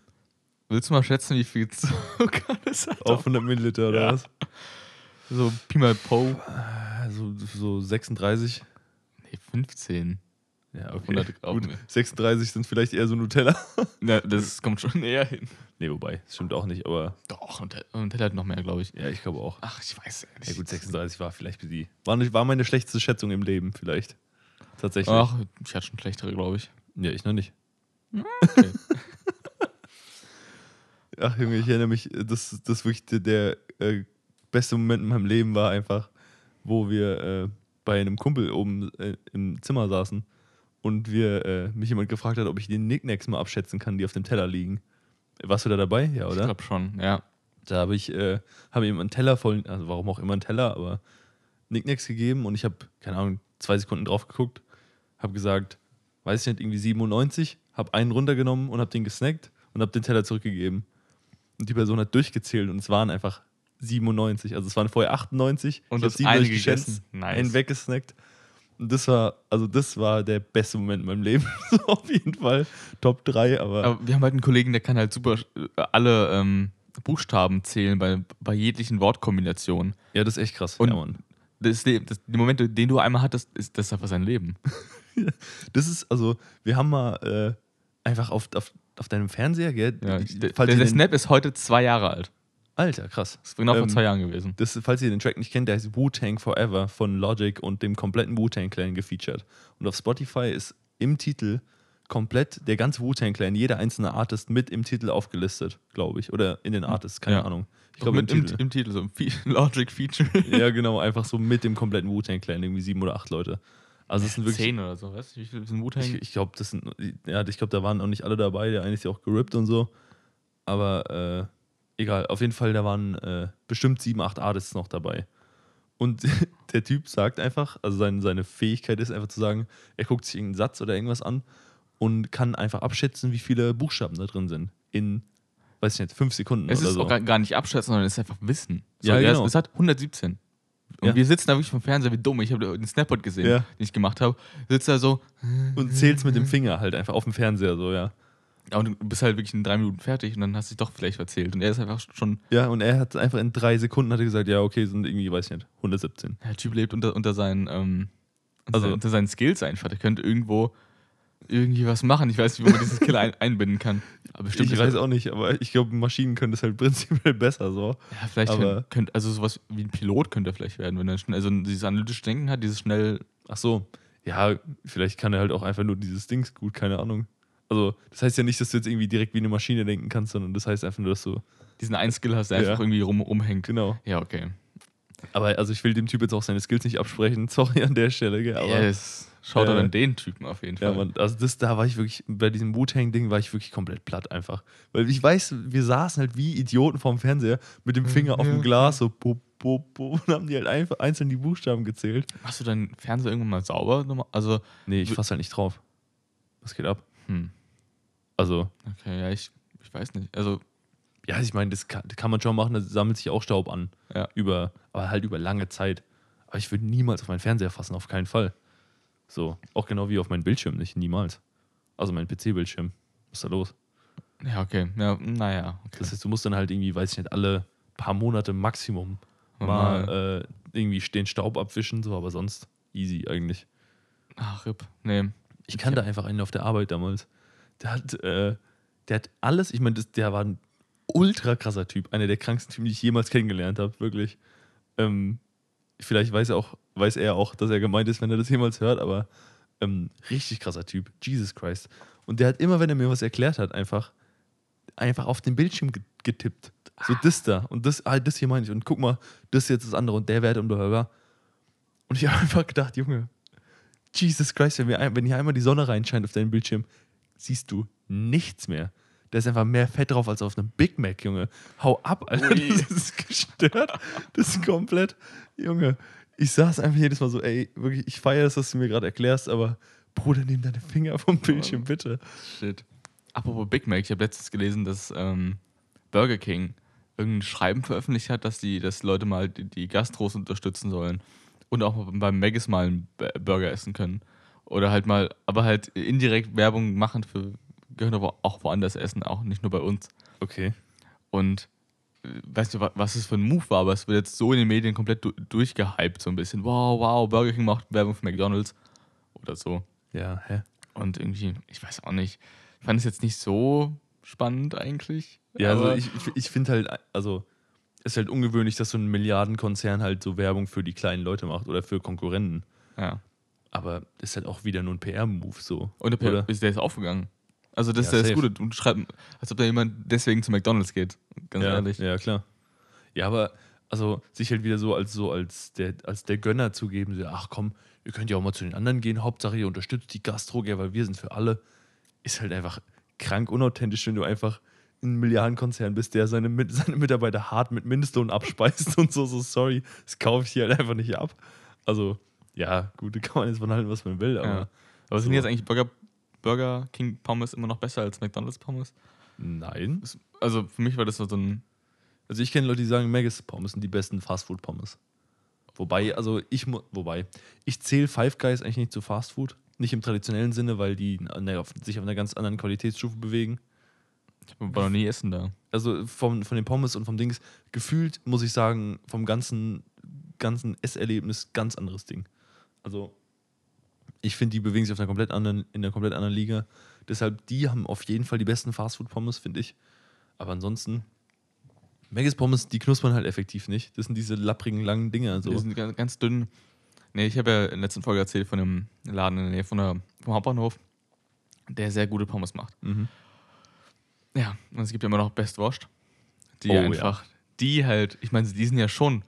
willst du mal schätzen, wie viel Zucker das hat? Auf 100 Milliliter oder Ja. was? So Pi mal Po. So, so 36. Nee, 15. Ja, okay. 100 Gramm. Gut, 36 sind vielleicht eher so Nutella. Ja, das kommt schon näher hin. Nee, wobei, das stimmt auch nicht, aber Doch, der hat noch mehr, glaube ich. ja, ich glaube auch. Ach, ich weiß ja nicht. Ja gut, 36 war vielleicht für die. War, nicht, war meine schlechteste Schätzung im Leben, vielleicht. Tatsächlich. Ach, ich hatte schon schlechtere, glaube ich. Ja, ich noch nicht. Okay. Ach Junge, ich erinnere mich, das, das wirklich der, der äh, beste Moment in meinem Leben war einfach, wo wir äh, bei einem Kumpel oben äh, im Zimmer saßen und wir äh, mich jemand gefragt hat, ob ich die Nicknacks mal abschätzen kann, die auf dem Teller liegen. Warst du da dabei? Ja, Ich oder? glaube schon, ja. Da habe ich äh, habe ihm einen Teller voll, also warum auch immer einen Teller, aber Nicknacks gegeben und ich habe, keine Ahnung, zwei Sekunden drauf geguckt, habe gesagt, weiß ich nicht, irgendwie 97, habe einen runtergenommen und habe den gesnackt und habe den Teller zurückgegeben. Und die Person hat durchgezählt und es waren einfach 97. Also es waren vorher 98. Und ich das hab 97 eine geschätzt, gegessen. Nice. einen weggesnackt. Und das war, also das war der beste Moment in meinem Leben. so auf jeden Fall. Top 3, aber, Aber wir haben halt einen Kollegen, der kann halt super äh, alle ähm, Buchstaben zählen bei, bei jeglichen Wortkombinationen. ja, das ist echt krass. Und ja. Das, das, die Momente, den du einmal hattest, ist das ist einfach sein Leben. Das ist, also, wir haben mal äh, einfach auf, auf, auf deinem Fernseher, gell? Ja, der, falls der, der Snap ist heute zwei Jahre alt. Alter, krass. Das ist genau vor Ähm, zwei Jahren gewesen. Das, falls ihr den Track nicht kennt, der heißt Wu-Tang Forever von Logic und dem kompletten Wu-Tang-Clan gefeatured. Und auf Spotify ist im Titel komplett der ganze Wu-Tang-Clan, jeder einzelne Artist mit im Titel aufgelistet, glaube ich. Oder in den Artists, keine Ja. Ahnung. Ich glaube mit, im, Titel. im Titel, so ein Fe Logic Feature. ja, genau, einfach so mit dem kompletten Wu-Tang-Clan, irgendwie sieben oder acht Leute. Also es sind wirklich. Zehn oder so, weißt du? Wie viel sind Wu-Tang? Ich, ich glaube, das sind, ja, ich glaube, da waren auch nicht alle dabei. Der eine ist ja auch gerippt und so. Aber äh, egal, auf jeden Fall, da waren äh, bestimmt sieben, acht Artists noch dabei. Und der Typ sagt einfach, also sein, seine Fähigkeit ist einfach zu sagen, er guckt sich irgendeinen Satz oder irgendwas an und kann einfach abschätzen, wie viele Buchstaben da drin sind. In, weiß ich nicht, fünf Sekunden es oder ist so. auch gar, nicht abschätzen, sondern es ist einfach Wissen. So, Ja, genau. es hat 117. Und Ja. wir sitzen da wirklich vom Fernseher wie dumm. Ich habe den Snapchat gesehen, Ja. den ich gemacht habe. Sitzt da so, Und zählt's mit dem Finger halt einfach auf dem Fernseher so, ja. Und du bist halt wirklich in drei Minuten fertig und dann hast du dich doch vielleicht erzählt. Und er ist einfach schon, Ja, und er hat einfach in drei Sekunden hat er gesagt, ja, okay, sind irgendwie, weiß ich nicht, 117. der Typ lebt unter, unter seinen, ähm, Also- unter seinen Skills einfach. Der könnte irgendwo irgendwie was machen. Ich weiß nicht, wie man diesen Skill ein, einbinden kann. Aber bestimmt ich weiß er- auch nicht, aber ich glaube, Maschinen können das halt prinzipiell besser so. Ja, vielleicht Aber- könnte, könnte, also sowas wie ein Pilot könnte er vielleicht werden, wenn er schnell, also dieses analytische Denken hat, dieses schnell, Ach so, ja, vielleicht kann er halt auch einfach nur dieses Dings gut, keine Ahnung. Also, das heißt ja nicht, dass du jetzt irgendwie direkt wie eine Maschine denken kannst, sondern das heißt einfach nur, dass du, diesen einen Skill hast, der Ja. einfach irgendwie rum, rumhängt. genau. Ja, okay. Aber also ich will dem Typ jetzt auch seine Skills nicht absprechen, sorry an der Stelle, gell, aber yes. Schaut äh, an den Typen auf jeden Fall. ja, man, also das, da war ich wirklich, bei diesem Wu-Tang-Ding war ich wirklich komplett platt einfach. Weil ich weiß, wir saßen halt wie Idioten vorm Fernseher mit dem Finger auf ja. dem Glas, so pop, pop, pop, und haben die halt einfach einzeln die Buchstaben gezählt. Machst du deinen Fernseher irgendwann mal sauber? nochmal? Also, Nee, ich W- fass halt nicht drauf. Was geht ab? Hm, Also, okay, ja, ich, ich weiß nicht. Also, ja, ich meine, das kann, das kann man schon machen, da sammelt sich auch Staub an. ja. Über, aber halt über lange Zeit. Aber ich würde niemals auf meinen Fernseher fassen, auf keinen Fall. So, auch genau wie auf meinen Bildschirm nicht, niemals. Also mein PC-Bildschirm. Was ist da los? Ja, okay. Ja, naja. Okay. Das heißt, du musst dann halt irgendwie, weiß ich nicht, alle paar Monate Maximum mal äh, irgendwie den Staub abwischen, so, aber sonst easy eigentlich. Ach, RIP. Nee. Ich kannte einfach einen auf der Arbeit damals. Der hat, äh, der hat alles, ich meine, der war ein ultra krasser Typ, einer der kranksten Typen, die ich jemals kennengelernt habe, wirklich. Ähm, vielleicht weiß er, auch, weiß er auch, dass er gemeint ist, wenn er das jemals hört, aber ähm, richtig krasser Typ, Jesus Christ. Und der hat immer, wenn er mir was erklärt hat, einfach, einfach auf den Bildschirm ge- getippt. So das da und das, ah, das hier meine ich. Und guck mal, das ist jetzt das andere und der Wert und bla bla. Und ich habe einfach gedacht, Junge, Jesus Christ, wenn, wir, ein- wenn hier einmal die Sonne reinscheint auf deinen Bildschirm, siehst du nichts mehr. Da ist einfach mehr Fett drauf als auf einem Big Mac, Junge. Hau ab, Alter. Ui. Das ist gestört. Das ist komplett. Junge, ich saß einfach jedes Mal so, ey, wirklich, ich feiere das, was du mir gerade erklärst, aber Bruder, nimm deine Finger vom Bildschirm, bitte. Shit. Apropos Big Mac, ich habe letztens gelesen, dass ähm, Burger King irgendein Schreiben veröffentlicht hat, dass die, dass Leute mal die, die Gastros unterstützen sollen und auch beim Maggis mal einen Burger essen können. Oder halt mal, aber halt indirekt Werbung machen für, gehören aber auch woanders essen, auch nicht nur bei uns. Okay. Und weißt du, wa- was es für ein Move war, aber es wird jetzt so in den Medien komplett du durchgehypt, so ein bisschen. Wow, wow, Burger King macht Werbung für McDonalds oder so. Ja, hä? Und irgendwie, ich weiß auch nicht, ich fand es jetzt nicht so spannend eigentlich. Ja, also ich, ich, ich finde halt, also ist halt ungewöhnlich, dass so ein Milliardenkonzern halt so Werbung für die kleinen Leute macht oder für Konkurrenten. ja. Aber das ist halt auch wieder nur ein PR-Move so. Und der? Per- ist der ist aufgegangen. Also das Ja, ist das. Gute. Und schreibt, als ob da jemand deswegen zu McDonalds geht. Ganz ja, ehrlich. Ja, klar. Ja, aber also sich halt wieder so als so als der, als der Gönner zugeben, so, ach komm, ihr könnt ja auch mal zu den anderen gehen, Hauptsache ihr unterstützt die Gastro, gell, weil wir sind für alle, ist halt einfach krank unauthentisch, wenn du einfach ein Milliardenkonzern bist, der seine, seine Mitarbeiter hart mit Mindestlohn abspeist und so, so sorry, das kaufe ich hier halt einfach nicht ab. Also, ja, gut, da kann man jetzt von halten, was man will, aber Ja. Aber sind So. jetzt eigentlich Burger, Burger King Pommes immer noch besser als McDonald's Pommes? Nein. Also für mich war das so ein. Also ich kenne Leute, die sagen, Maggis Pommes sind die besten Fastfood-Pommes. Wobei, also ich wobei, ich zähle Five Guys eigentlich nicht zu Fastfood. Nicht im traditionellen Sinne, weil die sich auf einer ganz anderen Qualitätsstufe bewegen. Ich war noch nie essen da. Also vom, von den Pommes und vom Dings, gefühlt muss ich sagen, vom ganzen, ganzen Esserlebnis ganz anderes Ding. Also ich finde, die bewegen sich auf einer komplett anderen, in einer komplett anderen Liga. Deshalb, die haben auf jeden Fall die besten Fastfood-Pommes, finde ich. Aber ansonsten, Maggis Pommes, die knuspern halt effektiv nicht. Das sind diese lapprigen, langen Dinger. Die So. sind ganz, ganz dünn. Nee, ich habe ja in der letzten Folge erzählt von einem Laden in der Nähe von der, vom Hauptbahnhof, der sehr gute Pommes macht. Mhm. Ja, und es gibt ja immer noch Best Washed. Die Oh, ja. einfach, die halt, ich meine, die sind ja schon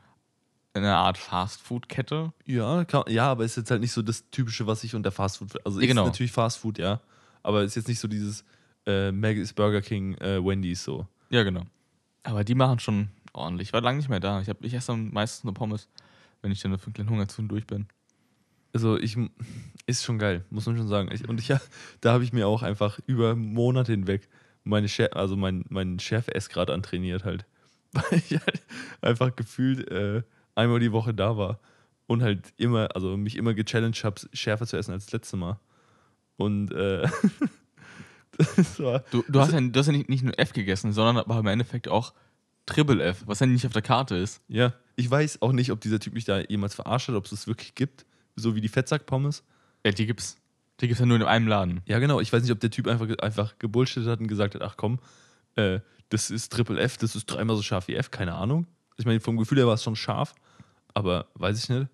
eine Art Fast-Food-Kette. Ja, kann, ja, aber ist jetzt halt nicht so das Typische, was ich unter Fastfood. Also Ja, ist genau. natürlich Fastfood, ja. Aber ist jetzt nicht so dieses äh, Maggis, Burger King, äh, Wendy's so. Ja, genau. Aber die machen schon ordentlich. Ich war lange nicht mehr da. Ich, hab, ich esse dann meistens nur Pommes, wenn ich dann für einen kleinen Hunger zwischendurch bin. Also ich ist schon geil, muss man schon sagen. Ich, und ich, da habe ich mir auch einfach über Monate hinweg meine Schär, also mein, mein Schärfe-Essgrad antrainiert halt. Weil ich halt einfach gefühlt äh, einmal die Woche da war und halt immer, also mich immer gechallenged habe, schärfer zu essen als das letzte Mal. Und äh, das war. Du, du, hast ja, du hast ja nicht, nicht nur F gegessen, sondern aber im Endeffekt auch Triple F, was ja nicht auf der Karte ist. Ja, ich weiß auch nicht, ob dieser Typ mich da jemals verarscht hat, ob es das wirklich gibt. So wie die Fettsack-Pommes. Ja, die gibt's. Die gibt's ja nur in einem Laden. Ja, genau. Ich weiß nicht, ob der Typ einfach, einfach gebullshittet hat und gesagt hat, ach komm, äh, das ist Triple F, das ist dreimal so scharf wie F, keine Ahnung. Ich meine, vom Gefühl her war es schon scharf, aber weiß ich nicht.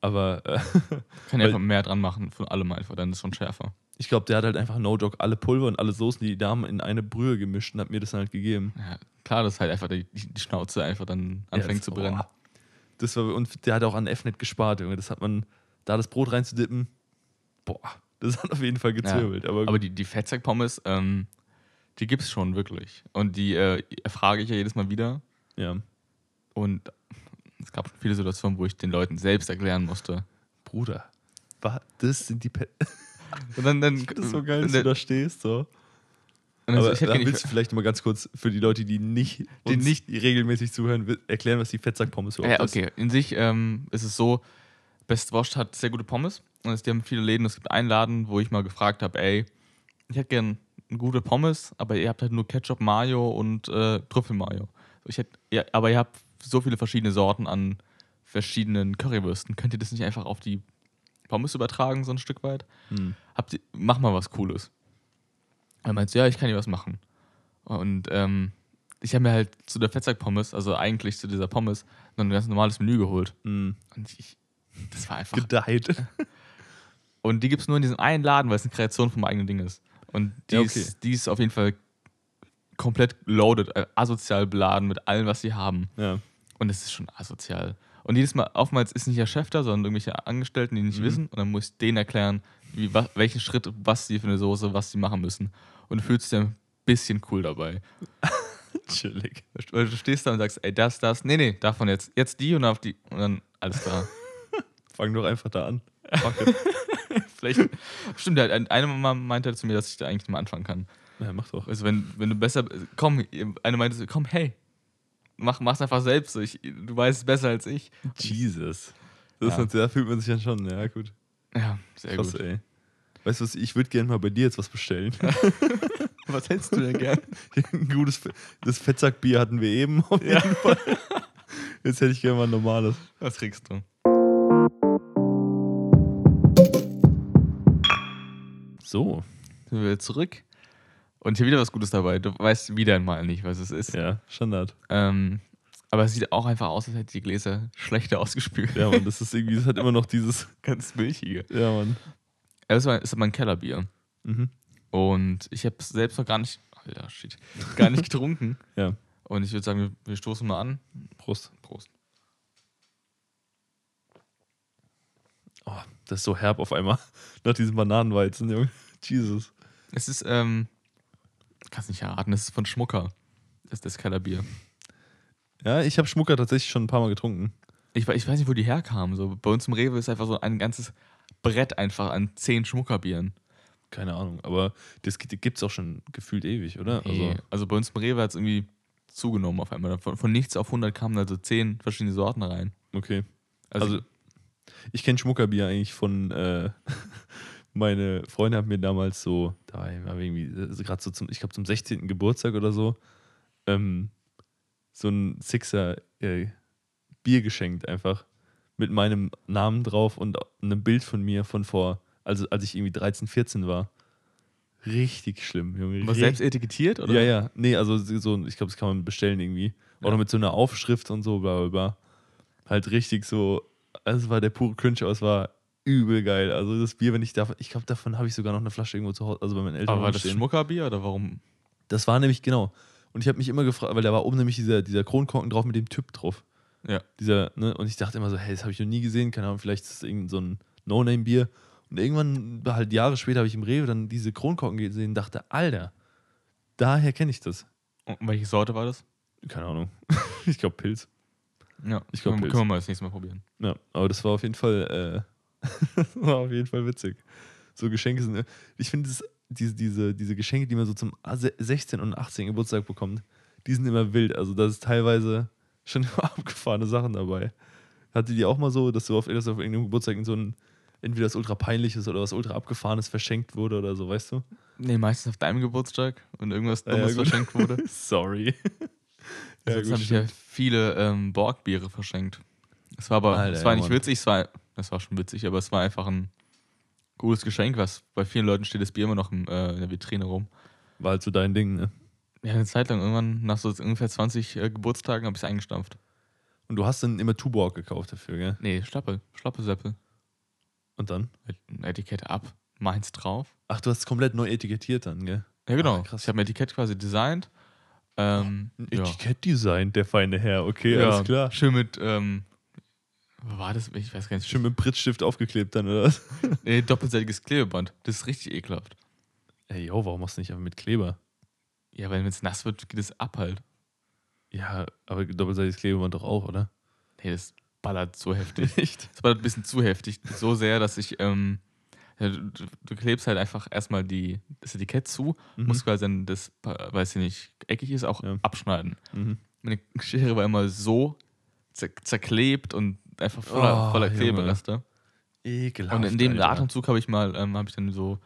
Aber äh, Kann ja einfach mehr dran machen von allem einfach, dann ist es schon schärfer. ich glaube, der hat halt einfach No-Joke alle Pulver und alle Soßen, die die Damen in eine Brühe gemischt und hat mir das dann halt gegeben. Ja, klar, dass halt einfach die, die Schnauze einfach dann anfängt das- zu brennen. boah. Das war, und der hat auch an F nicht gespart, Junge. Das hat man, da das Brot reinzudippen, boah, das hat auf jeden Fall gezwirbelt. aber, Aber die, die Fettsack-Pommes, ähm, die gibt's schon wirklich. Und die äh, erfrage ich ja jedes Mal wieder. ja. Und es gab viele Situationen, wo ich den Leuten selbst erklären musste. Bruder, wa- das sind die Pet. Und dann, dann Das ist so geil, dass du da stehst. So. dann- Aber ich hätte da gar nicht, willst du vielleicht mal ganz kurz für die Leute, die nicht, Die nicht- regelmäßig zuhören, erklären, was die Fettsackpommes überhaupt Ja, ist. okay. In sich ähm, ist es so, Best Washed hat sehr gute Pommes. Und es, haben viele Läden. Es gibt einen Laden, wo ich mal gefragt habe, ey, ich hätte gern eine gute Pommes, aber ihr habt halt nur Ketchup, Mayo und äh, Trüffelmayo. So, ich hätte, ja, aber ihr habt so viele verschiedene Sorten an verschiedenen Currywürsten. Könnt ihr das nicht einfach auf die Pommes übertragen, so ein Stück weit? Hm. Habt ihr, mach mal was Cooles. Er meint, ja, ich kann dir was machen. Und ähm, ich habe mir halt zu der Fettsack-Pommes, also eigentlich zu dieser Pommes, ein ganz normales Menü geholt. Hm. Und ich, das war einfach. Gedeiht. Und die gibt es nur in diesem einen Laden, weil es eine Kreation vom eigenen Ding ist. Und die, Ja, okay. ist, die ist auf jeden Fall komplett loaded, äh, asozial beladen mit allem, was sie haben. Ja. Und es ist schon asozial. Und jedes Mal, oftmals ist nicht der Chef da, sondern irgendwelche Angestellten, die nicht Mhm. wissen. Und dann muss ich denen erklären, wie, wa, welchen Schritt, was sie für eine Soße, was sie machen müssen. Und du fühlst dich ein bisschen cool dabei. Chillig. Weil du stehst da und sagst, ey, das, das, nee, nee, davon jetzt. Jetzt die und auf die. Und dann alles klar. Fang doch einfach da an. Fuck it. Vielleicht. Stimmt, halt, eine Mama meinte zu mir, dass ich da eigentlich mal anfangen kann. ja, mach doch. Also, wenn, wenn du besser. Komm, eine meinte so, komm, hey, mach, mach's einfach selbst. Ich, du weißt es besser als ich. Jesus. Das Ja. ist, da fühlt man sich dann schon. Ja, gut. Ja, sehr Krass, gut. ey. Weißt du was, ich würde gerne mal bei dir jetzt was bestellen. Was hättest du denn gern? ein gutes das Fettsackbier hatten wir eben auf jeden Fall. Jetzt hätte ich gerne mal ein normales. Was kriegst du? So. Sind wir zurück. Und hier wieder was Gutes dabei. Du weißt wieder einmal nicht, was es ist. Ja, Standard. Ähm, aber es sieht auch einfach aus, als hätte die Gläser schlechter ausgespült. Ja, Mann, das ist irgendwie, das hat immer noch dieses. Ganz milchige. Ja, Mann. Das war- ist aber ein Kellerbier. Mhm. Und ich habe es selbst noch gar nicht, Alter, shit, gar nicht getrunken. Ja, Und ich würde sagen, wir, wir stoßen mal an. Prost. Prost. Oh, das ist so herb auf einmal. Nach diesem Bananenweizen, Junge. Jesus. Es ist, ähm, kannst nicht erraten, es ist von Schmucker. Das ist das Kellerbier. Ja, ich habe Schmucker tatsächlich schon ein paar Mal getrunken. Ich, ich weiß nicht, wo die herkamen. So, bei uns im Rewe ist einfach so ein ganzes Brett einfach an zehn Schmuckerbieren. Keine Ahnung, aber das gibt es auch schon gefühlt ewig, oder? Nee. Also, Also bei uns im Rewe hat es irgendwie zugenommen auf einmal. Von, von nichts auf 100 kamen also zehn verschiedene Sorten rein. okay. Also, Also, ich kenne Schmuckerbier eigentlich von, äh, meine Freunde haben mir damals so, da war irgendwie, also gerade so zum, ich glaube zum 16. Geburtstag oder so, ähm, so ein Sixer äh, Bier geschenkt einfach mit meinem Namen drauf und einem Bild von mir von vor, also als ich irgendwie 13, 14 war. Richtig schlimm, Junge. richtig selbst etikettiert? Oder? ja, ja. Nee, also so, ich glaube, das kann man bestellen irgendwie. Ja. Oder mit so einer Aufschrift und so, bla bla bla. Halt richtig so, es war der pure Cringe, aber es war übel geil. Also das Bier, wenn ich davon, ich glaube, davon habe ich sogar noch eine Flasche irgendwo zu Hause, also bei meinen Eltern. Aber war das stehen. Schmuckerbier oder warum? Das war nämlich, genau. Und ich habe mich immer gefragt, weil da war oben nämlich dieser, dieser Kronkorken drauf mit dem Typ drauf. Ja. Dieser, ne? Und ich dachte immer so, hey, das habe ich noch nie gesehen, keine Ahnung, vielleicht ist es irgend so ein No-Name-Bier. Und irgendwann, halt Jahre später, habe ich im Rewe dann diese Kronkorken gesehen und dachte, Alter, daher kenne ich das. Und welche Sorte war das? Keine Ahnung. ich glaube Pilz. Ja, Ich glaub, können, können wir mal das nächste Mal probieren. Ja, aber das war auf jeden Fall, äh, das war auf jeden Fall witzig. So Geschenke sind, ich finde diese, diese, diese Geschenke, die man so zum 16. und 18. Geburtstag bekommt, die sind immer wild. Also da ist teilweise schon abgefahrene Sachen dabei. Hatte die auch mal so, dass du auf, dass auf irgendeinem Geburtstag in so ein, entweder was ultra peinliches oder was ultra abgefahrenes verschenkt wurde oder so, weißt du? Nee, meistens auf deinem Geburtstag und irgendwas Ja, ja, Dummes gut. verschenkt wurde. Sorry. Ja, Jetzt habe ich ja viele ähm, Borgbiere verschenkt. Es war aber, Alter, es war nicht Mann. witzig, es war, das war schon witzig, aber es war einfach ein cooles Geschenk, was bei vielen Leuten steht das Bier immer noch im, äh, in der Vitrine rum. War halt so dein Ding, ne? Ja, eine Zeit lang, irgendwann nach so ungefähr 20 äh, Geburtstagen habe ich es eingestampft. Und du hast dann immer Tuborg gekauft dafür, gell? Nee, Schlappe, Schlappesäppel. Und dann? Ein Etikett ab, meins drauf. Ach, du hast es komplett neu etikettiert dann, gell? Ja, genau. Ach, krass. Ich habe ein Etikett quasi designt. Ähm, Ein ja. Etikettdesign, der feine Herr, okay, ja, alles klar. Schön mit, ähm, war das? Ich weiß gar nicht. Schön mit Prittstift aufgeklebt dann, oder was? Nee, doppelseitiges Klebeband. Das ist richtig ekelhaft. Ey, yo, warum machst du nicht einfach mit Kleber? Ja, weil wenn es nass wird, geht es ab halt. Ja, aber doppelseitiges Klebeband doch auch, oder? Nee, das ballert so heftig. Echt? Das ballert ein bisschen zu heftig. So sehr, dass ich, ähm, ja, du, du- klebst halt einfach erstmal die, das Etikett zu, musst quasi dann das, weil es ja nicht eckig ist, auch Ja. abschneiden. Mhm. Meine Schere war immer so zer zerklebt und einfach voller, Oh, voller. Klebereste. Ekelhaft. Und in dem Alter. Atemzug habe ich mal, ähm, habe ich dann so,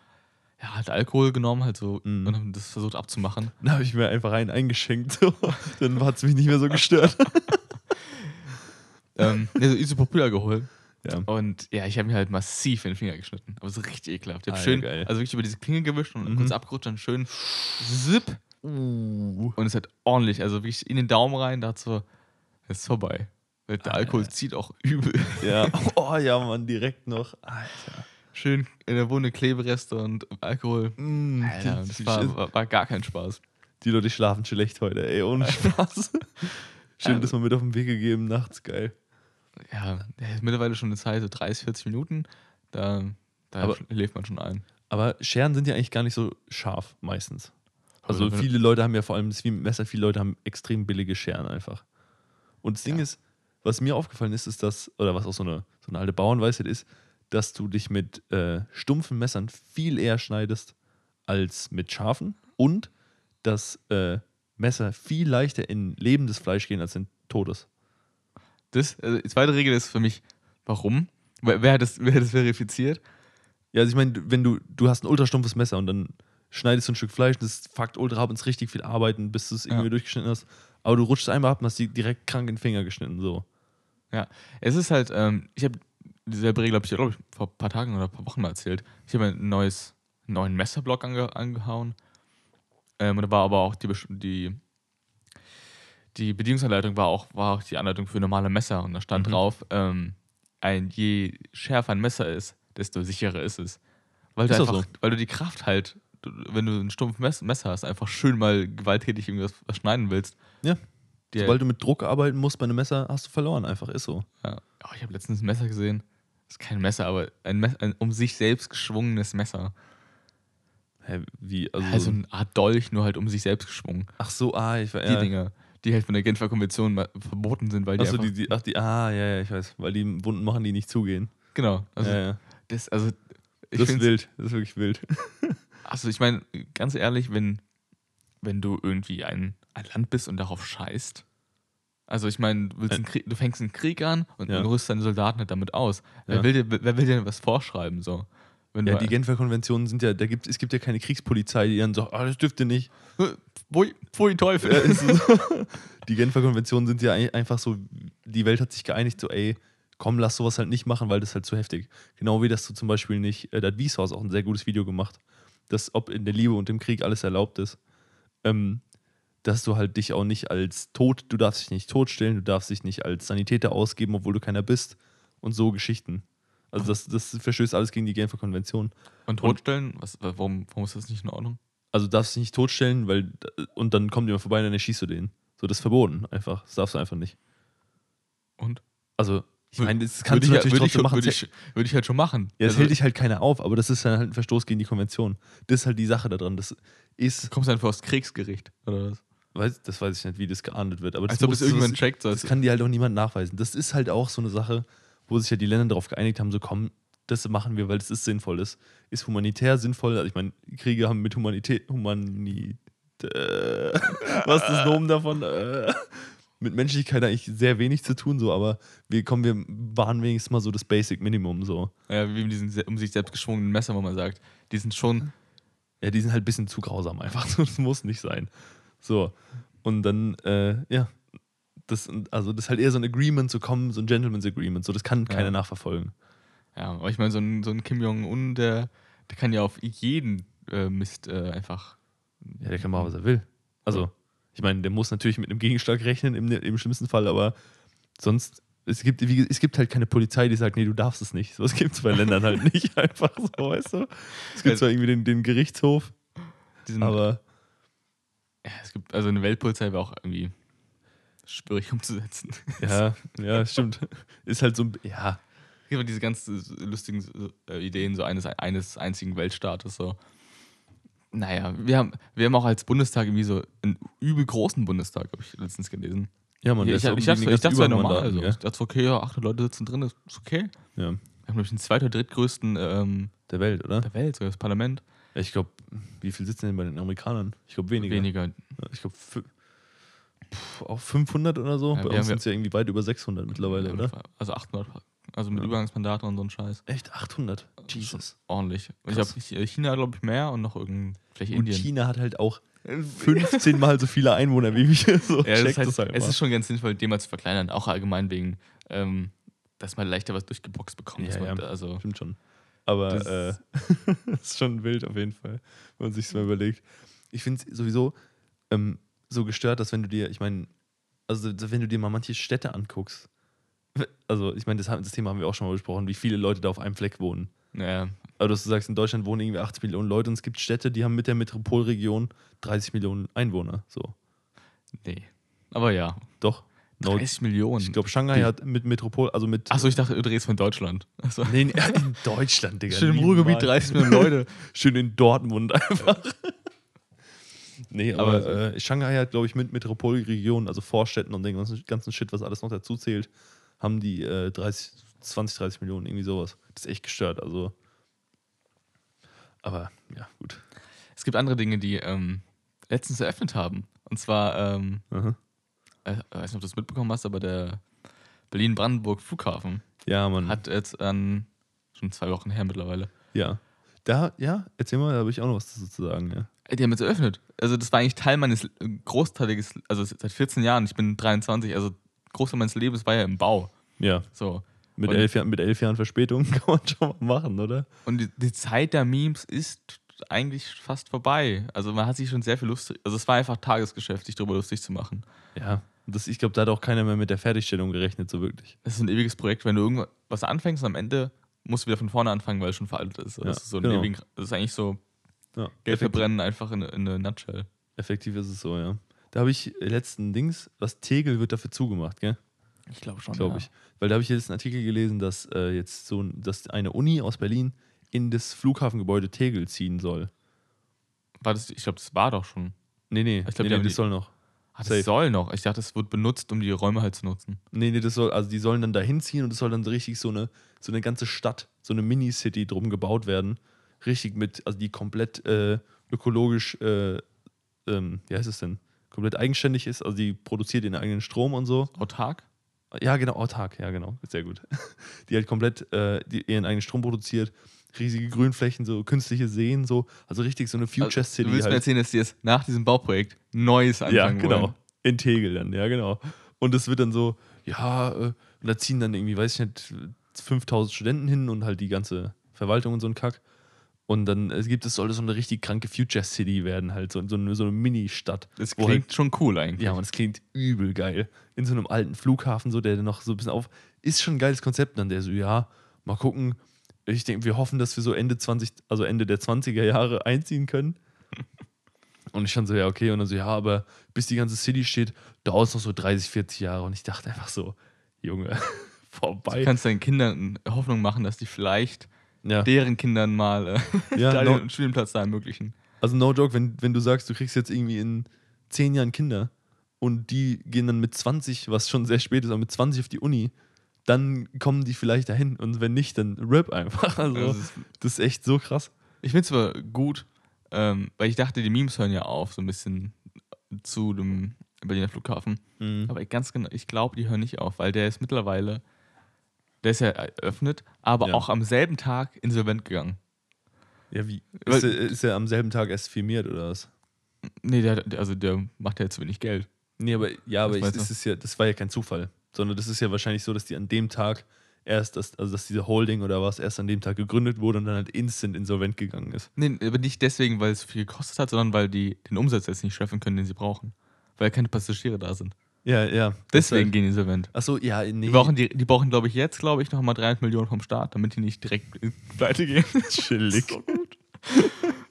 ja, halt Alkohol genommen, halt so, Mhm. und hab das versucht abzumachen. Dann habe ich mir einfach einen eingeschenkt. Dann hat es mich nicht mehr so gestört. ähm, nee, so Isopropylalkohol. Ja. Und ja, ich habe mir halt massiv in den Finger geschnitten. Aber so richtig ekelhaft. Ich habe Ah, schön, geil. also wirklich über diese Klinge gewischt und Mhm. kurz abgerutscht, dann schön zip. Uh. Und es hat ordentlich, also wirklich in den Daumen rein, da hat so, es ist vorbei. Der Ah, Alkohol zieht auch übel. Ja. Oh ja, Mann, direkt noch. Alter. Schön in der Wunde Klebereste und Alkohol. Mm, Alter, das war, war, war gar kein Spaß. die Leute schlafen schlecht heute, ey, ohne Spaß. Schön, dass man mit auf den Weg gegeben, nachts geil. Ja, mittlerweile schon eine Zeit, so 30, 40 Minuten. Da, da Aber- lebt man schon ein. Aber Scheren sind ja eigentlich gar nicht so scharf, meistens. Also viele Leute haben ja vor allem, das wie Messer, viele Leute haben extrem billige Scheren einfach. Und das Ding Ja. ist, was mir aufgefallen ist, ist, dass, oder was auch so eine, so eine alte Bauernweisheit ist, dass du dich mit äh, stumpfen Messern viel eher schneidest als mit scharfen und dass äh, Messer viel leichter in lebendes Fleisch gehen als in totes. Das, also die zweite Regel ist für mich, warum? Wer, wer, hat, das, wer hat das verifiziert? Ja, also ich meine, wenn du, du hast ein ultrastumpfes Messer und dann schneidest du ein Stück Fleisch, das fuckt ultra ab und ist richtig viel Arbeiten, bis du es irgendwie Ja. durchgeschnitten hast. Aber du rutschst einmal ab und hast die direkt krank in den Finger geschnitten, so. Ja, es ist halt, ähm, ich habe dieselbe Regel, habe ich, glaube ich, vor ein paar Tagen oder ein paar Wochen mal erzählt. Ich habe ein neues, einen neuen Messerblock ange, angehauen. Ähm, und da war aber auch die, die, die Bedienungsanleitung war auch, war auch die Anleitung für normale Messer. Und da stand Mhm. drauf, ähm, ein, je schärfer ein Messer ist, desto sicherer ist es. Weil du Ist auch einfach, so. weil du die Kraft halt, du, wenn du ein stumpfes Mess- Messer hast, einfach schön mal gewalttätig irgendwas schneiden willst. Ja. Die, Sobald du mit Druck arbeiten musst bei einem Messer, hast du verloren, einfach, ist so. Ja. Oh, ich habe letztens ein Messer gesehen. Das ist kein Messer, aber ein, Mess ein um sich selbst geschwungenes Messer. Hä, wie, also. Also eine Art Dolch, nur halt um sich selbst geschwungen. ach so, ah, ich war Die Dinger, die halt von der Genfer Konvention verboten sind, weil die Achso, die, die, ach, die, ah, ja, ja, ich weiß, weil die Wunden machen, die nicht zugehen. Genau. Also ja, ja. Das, also, ich das ist wild. Das ist wirklich wild. Also ich meine, ganz ehrlich, wenn, wenn du irgendwie ein, ein Land bist und darauf scheißt, also ich meine, du, du fängst einen Krieg an und, Ja. rüstest deine Soldaten nicht damit aus. Wer, Ja. will dir, wer will dir denn was vorschreiben? So? Ja, die Genfer Konventionen sind ja, da gibt, es gibt ja keine Kriegspolizei, die dann sagt, ah, das dürfte nicht. Pfui, pfui Teufel. Ja, die Genfer Konventionen sind ja ein- einfach so, die Welt hat sich geeinigt, so, ey, komm, lass sowas halt nicht machen, weil das ist halt zu heftig. Genau wie das du zum Beispiel nicht, äh, da hat Wieshaus auch ein sehr gutes Video gemacht, dass ob in der Liebe und im Krieg alles erlaubt ist. Ähm, dass du halt dich auch nicht als tot, du darfst dich nicht totstellen, du darfst dich nicht als Sanitäter ausgeben, obwohl du keiner bist und so Geschichten. Also das, das verstößt alles gegen die Genfer Konvention. Und totstellen? Was, warum, warum ist das nicht in Ordnung? Also du darfst dich nicht totstellen, weil und dann kommt jemand vorbei und dann erschießt du den. So, das ist verboten einfach. Das darfst du einfach nicht. Und? Also, ich meine, das kannst ich, du ja- natürlich würde ich, machen. würde ich, würde ich halt schon machen. ja, das Also, hält dich halt keiner auf, aber das ist dann halt ein Verstoß gegen die Konvention. Das ist halt die Sache daran. Das ist, Du kommst einfach aufs Kriegsgericht, oder was? weiß, das weiß ich nicht, wie das geahndet wird, aber das, Als ob muss- es irgendwann das, checkt. So, das kann dir halt auch niemand nachweisen. Das ist halt auch so eine Sache, wo sich ja die Länder darauf geeinigt haben, so komm, das machen wir, weil es ist sinnvoll. Das ist humanitär sinnvoll. Also ich meine, Kriege haben mit Humanität, Humanität, äh, was ist das Nomen davon? Äh, mit Menschlichkeit eigentlich sehr wenig zu tun, so, aber wir kommen, wir waren wenigstens mal so das Basic Minimum, so. ja, wie mit diesen se- um sich selbst geschwungenen Messer, wo man sagt, die sind schon. Ja, die sind halt ein bisschen zu grausam einfach. Das muss nicht sein. So. Und dann, äh, ja, das, also das ist halt eher so ein Agreement zu kommen, so ein Gentleman's Agreement. So, das kann keiner Ja. nachverfolgen. Ja, aber ich meine, so ein, so ein Kim Jong-un, der, der kann ja auf jeden äh, Mist äh, einfach. Ja, der kann machen, was er will. Also, ich meine, der muss natürlich mit einem Gegenschlag rechnen im, im schlimmsten Fall, aber sonst, es gibt, wie, es gibt halt keine Polizei, die sagt, nee, du darfst es nicht. So, das gibt es bei Ländern halt nicht einfach so, weißt du? Es gibt zwar irgendwie den, den Gerichtshof, aber ja, es gibt, also eine Weltpolizei wäre auch irgendwie schwierig umzusetzen. ja, ja, stimmt. Ist halt so, ein- ja, Es gibt immer diese ganz äh, lustigen äh, Ideen so eines, eines einzigen Weltstaates. So. Naja, wir haben, wir haben auch als Bundestag irgendwie so einen übel großen Bundestag, habe ich letztens gelesen. ja, man, ich, der ich, ich, dachte, ich ganzen dachte, es wäre normal. Also. Ich dachte, okay, ja, 800 Leute sitzen drin, ist ist okay. Ja, Wir haben, glaube ich, den zweit- oder drittgrößten ähm, der Welt, oder? der Welt, so das Parlament. Ja, Ich glaube, wie viel sitzen denn bei den Amerikanern? Ich glaube weniger. Weniger. Ja, Ich glaube, auch 500 oder so. Ja, bei uns sind es ja irgendwie weit über 600 mittlerweile, oder? Also 800, also mit Ja. Übergangsmandaten und so ein Scheiß. Echt 800? Schon Ordentlich. Und ich Krass. glaube, China, glaube ich, mehr und noch irgend, vielleicht Und Indien. China hat halt auch 15 mal so viele Einwohner wie wir. So, Ja, das heißt, das halt es ist schon ganz sinnvoll, den mal zu verkleinern, auch allgemein wegen, ähm, dass man leichter was durchgeboxt bekommt. Ja, ja. Also, Stimmt schon. Aber Das- äh, ist schon wild auf jeden Fall, wenn man sich mal überlegt. Ich finde es sowieso ähm, so gestört, dass wenn du dir, ich meine, also wenn du dir mal manche Städte anguckst, also ich meine, das, das Thema haben wir auch schon mal besprochen, wie viele Leute da auf einem Fleck wohnen. naja, Also dass du sagst, in Deutschland wohnen irgendwie 80 Millionen Leute und es gibt Städte, die haben mit der Metropolregion 30 Millionen Einwohner. So. nee. Aber ja, Doch. No, 30 Millionen. ich glaube, Shanghai Die- hat mit Metropol, also mit. Achso, ich dachte, du redest von Deutschland. Also, Nee, in Deutschland, Digga. schön im Ruhrgebiet, niemals. 30 Millionen Leute. Schön in Dortmund einfach. nee, aber, Aber- äh, Shanghai hat, glaube ich, mit Metropolregionen, also Vorstädten und den ganzen, ganzen Shit, was alles noch dazu zählt, haben die äh, 30, 20, 30 Millionen, irgendwie sowas. Das ist echt gestört, also. Aber, ja, gut. Es gibt andere Dinge, die ähm, letztens eröffnet haben. Und zwar, ähm, Aha. äh, ich weiß nicht, ob du das mitbekommen hast, aber der Berlin-Brandenburg Flughafen Ja, hat jetzt an, schon zwei Wochen her mittlerweile, ja. Da, ja, erzähl mal, da habe ich auch noch was dazu zu sagen, ja. Die haben jetzt eröffnet. Also das war eigentlich Teil meines großteiliges, also seit 14 Jahren, ich bin 23, also Großteil meines Lebens war ja im Bau. Ja, So. mit, Und- elf, Jahren- mit elf Jahren Verspätung kann man schon mal machen, oder? Und die, die Zeit der Memes ist eigentlich fast vorbei. Also man hat sich schon sehr viel lustig, also es war einfach Tagesgeschäft, sich darüber lustig zu machen. Ja. Das, ich glaube, da hat auch keiner mehr mit der Fertigstellung gerechnet, so wirklich. Das ist ein ewiges Projekt, wenn du irgendwas anfängst und am Ende musst du wieder von vorne anfangen, weil es schon veraltet ist. Ja, das, ist so genau. ewigen, das ist eigentlich so Ja. Geld verbrennen einfach in, in eine Nutshell. Effektiv ist es so, ja. Da habe ich letzten Dings, was Tegel wird dafür zugemacht, gell? Ich glaube schon. Glaube ich. Weil da habe ich jetzt einen Artikel gelesen, dass äh, jetzt so dass eine Uni aus Berlin in das Flughafengebäude Tegel ziehen soll. War das, ich glaube, das war doch schon. Nee, nee, Ich glaub, nee, nee das die- soll noch. Ah, das soll noch. Ich dachte, es wird benutzt, um die Räume halt zu nutzen. Nee, nee, das soll, also die sollen dann da hinziehen und es soll dann so richtig so eine, so eine ganze Stadt, so eine Mini-City drum gebaut werden. Richtig mit, also die komplett äh, ökologisch, äh, ähm, wie heißt es denn? Komplett eigenständig ist, also die produziert ihren eigenen Strom und so. Autark? Ja, genau, autark, ja, genau, sehr gut. Die halt komplett äh, die, ihren eigenen Strom produziert, riesige Grünflächen, so künstliche Seen, so, also richtig so eine Future Also, City. Du willst mir halt. erzählen, dass die jetzt nach diesem Bauprojekt Neues anfangen Ja, genau. wollen. In Tegel dann, ja, genau. Und es wird dann so, ja, äh, und da ziehen dann irgendwie, weiß ich nicht, 5000 Studenten hin und halt die ganze Verwaltung und so ein Kack. Und dann es gibt es, soll das so eine richtig kranke Future City werden, halt, so, so eine, so eine Mini-Stadt. Das wo klingt halt, schon cool eigentlich. Ja, und es klingt übel geil. In so einem alten Flughafen, so, der noch so ein bisschen auf. Ist schon ein geiles Konzept. Dann der so, ja, mal gucken. Ich denke, wir hoffen, dass wir so Ende 20, also Ende der 20er Jahre einziehen können. Und ich schon so, ja, okay. Und dann so, ja, aber bis die ganze City steht, dauert es noch so 30, 40 Jahre. Und ich dachte einfach so, Junge, Du vorbei. kannst deinen Kindern Hoffnung machen, dass die vielleicht Ja, deren Kindern mal äh, Ja, da no- den Studienplatz da ermöglichen. also no joke, wenn, wenn du sagst, du kriegst jetzt irgendwie in 10 Jahren Kinder und die gehen dann mit 20, was schon sehr spät ist, aber mit 20 auf die Uni, dann kommen die vielleicht dahin. Und wenn nicht, dann rip einfach. Also, Das ist- das ist echt so krass. Ich finde es aber gut, ähm, weil ich dachte, die Memes hören ja auf, so ein bisschen zu dem Berliner Flughafen. Aber ganz genau, ich glaube, die hören nicht auf, weil der ist mittlerweile, der ist ja eröffnet, aber Ja. auch am selben Tag insolvent gegangen. Ja, wie? Weil- Ist er, ist er am selben Tag erst firmiert oder was? Nee, der, also der macht ja zu wenig Geld. Nee, aber ja, aber ich, das, ja, das war ja kein Zufall. Sondern das ist ja wahrscheinlich so, dass die an dem Tag erst, das, also dass diese Holding oder was erst an dem Tag gegründet wurde und dann halt instant insolvent gegangen ist. Nee, aber nicht deswegen, weil es viel gekostet hat, sondern weil die den Umsatz jetzt nicht schaffen können, den sie brauchen. Weil keine Passagiere da sind. Ja, ja. Deswegen gehen die insolvent. Achso, ja, nee. Die brauchen, die, die brauchen glaube ich, jetzt, glaube ich, noch mal 300 Millionen vom Staat, damit die nicht direkt in pleite gehen. chillig.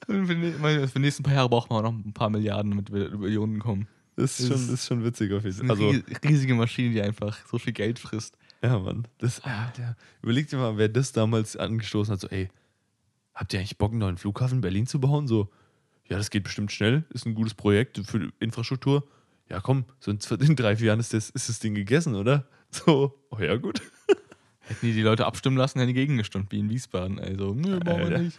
Und für, die- für die nächsten paar Jahre brauchen wir auch noch ein paar Milliarden, damit wir über Millionen kommen. Das ist, schon, ist schon witzig auf jeden Fall. Also, ries- riesige Maschine, die einfach so viel Geld frisst. ja, Mann. Das, Alter. Überleg dir mal, wer das damals angestoßen hat. So, ey, habt ihr eigentlich Bock, einen neuen Flughafen in Berlin zu bauen? So, ja, das geht bestimmt schnell. Ist ein gutes Projekt für die Infrastruktur. Ja, komm, so in drei, vier Jahren ist das, ist das Ding gegessen, oder? So, oh ja, gut. Hätten die die Leute abstimmen lassen, hätten die gegengestimmt, wie in Wiesbaden. Ey, so, nö, brauchen wir nicht.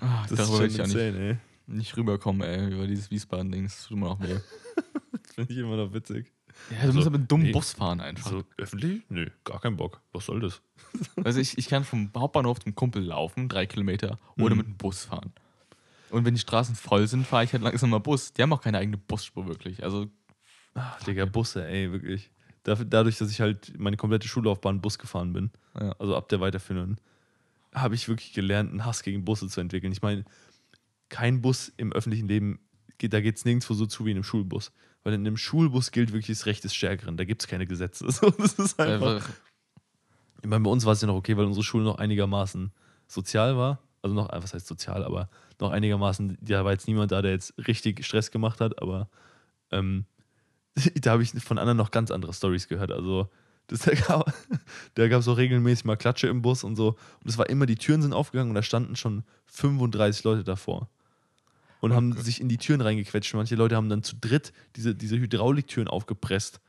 Ah, Das ist ich schon ja nicht, insane, ey. Nicht rüberkommen, ey, über dieses Wiesbaden-Ding. Das tut mir auch weh. Das finde ich immer noch witzig. Ja, du So, musst aber mit einem dummen nee. Bus fahren einfach. So, öffentlich? Nö, gar keinen Bock. Was soll das? Also ich, ich kann vom Hauptbahnhof zum Kumpel laufen, drei Kilometer, oder Mhm. mit dem Bus fahren. Und wenn die Straßen voll sind, fahre ich halt langsam mal Bus. Die haben auch keine eigene Busspur wirklich. Also Ach, Digga, Busse, ey, wirklich. Dadurch, dass ich halt meine komplette Schullaufbahn Bus gefahren bin, Ja. also ab der weiterführenden, habe ich wirklich gelernt, einen Hass gegen Busse zu entwickeln. Ich meine, kein Bus im öffentlichen Leben, da geht es nirgendwo so zu wie in einem Schulbus. Weil in einem Schulbus gilt wirklich das Recht des Stärkeren. Da gibt es keine Gesetze. Das ist einfach. Ich meine, bei uns war es ja noch okay, weil unsere Schule noch einigermaßen sozial war. Also noch, was heißt sozial, aber noch einigermaßen, da war jetzt niemand da, der jetzt richtig Stress gemacht hat, aber ähm, da habe ich von anderen noch ganz andere Stories gehört. Also das, da gab da gab es auch regelmäßig mal Klatsche im Bus und so. Und es war immer, die Türen sind aufgegangen und da standen schon 35 Leute davor. Und haben Okay. sich in die Türen reingequetscht. Manche Leute haben dann zu dritt diese, diese Hydrauliktüren aufgepresst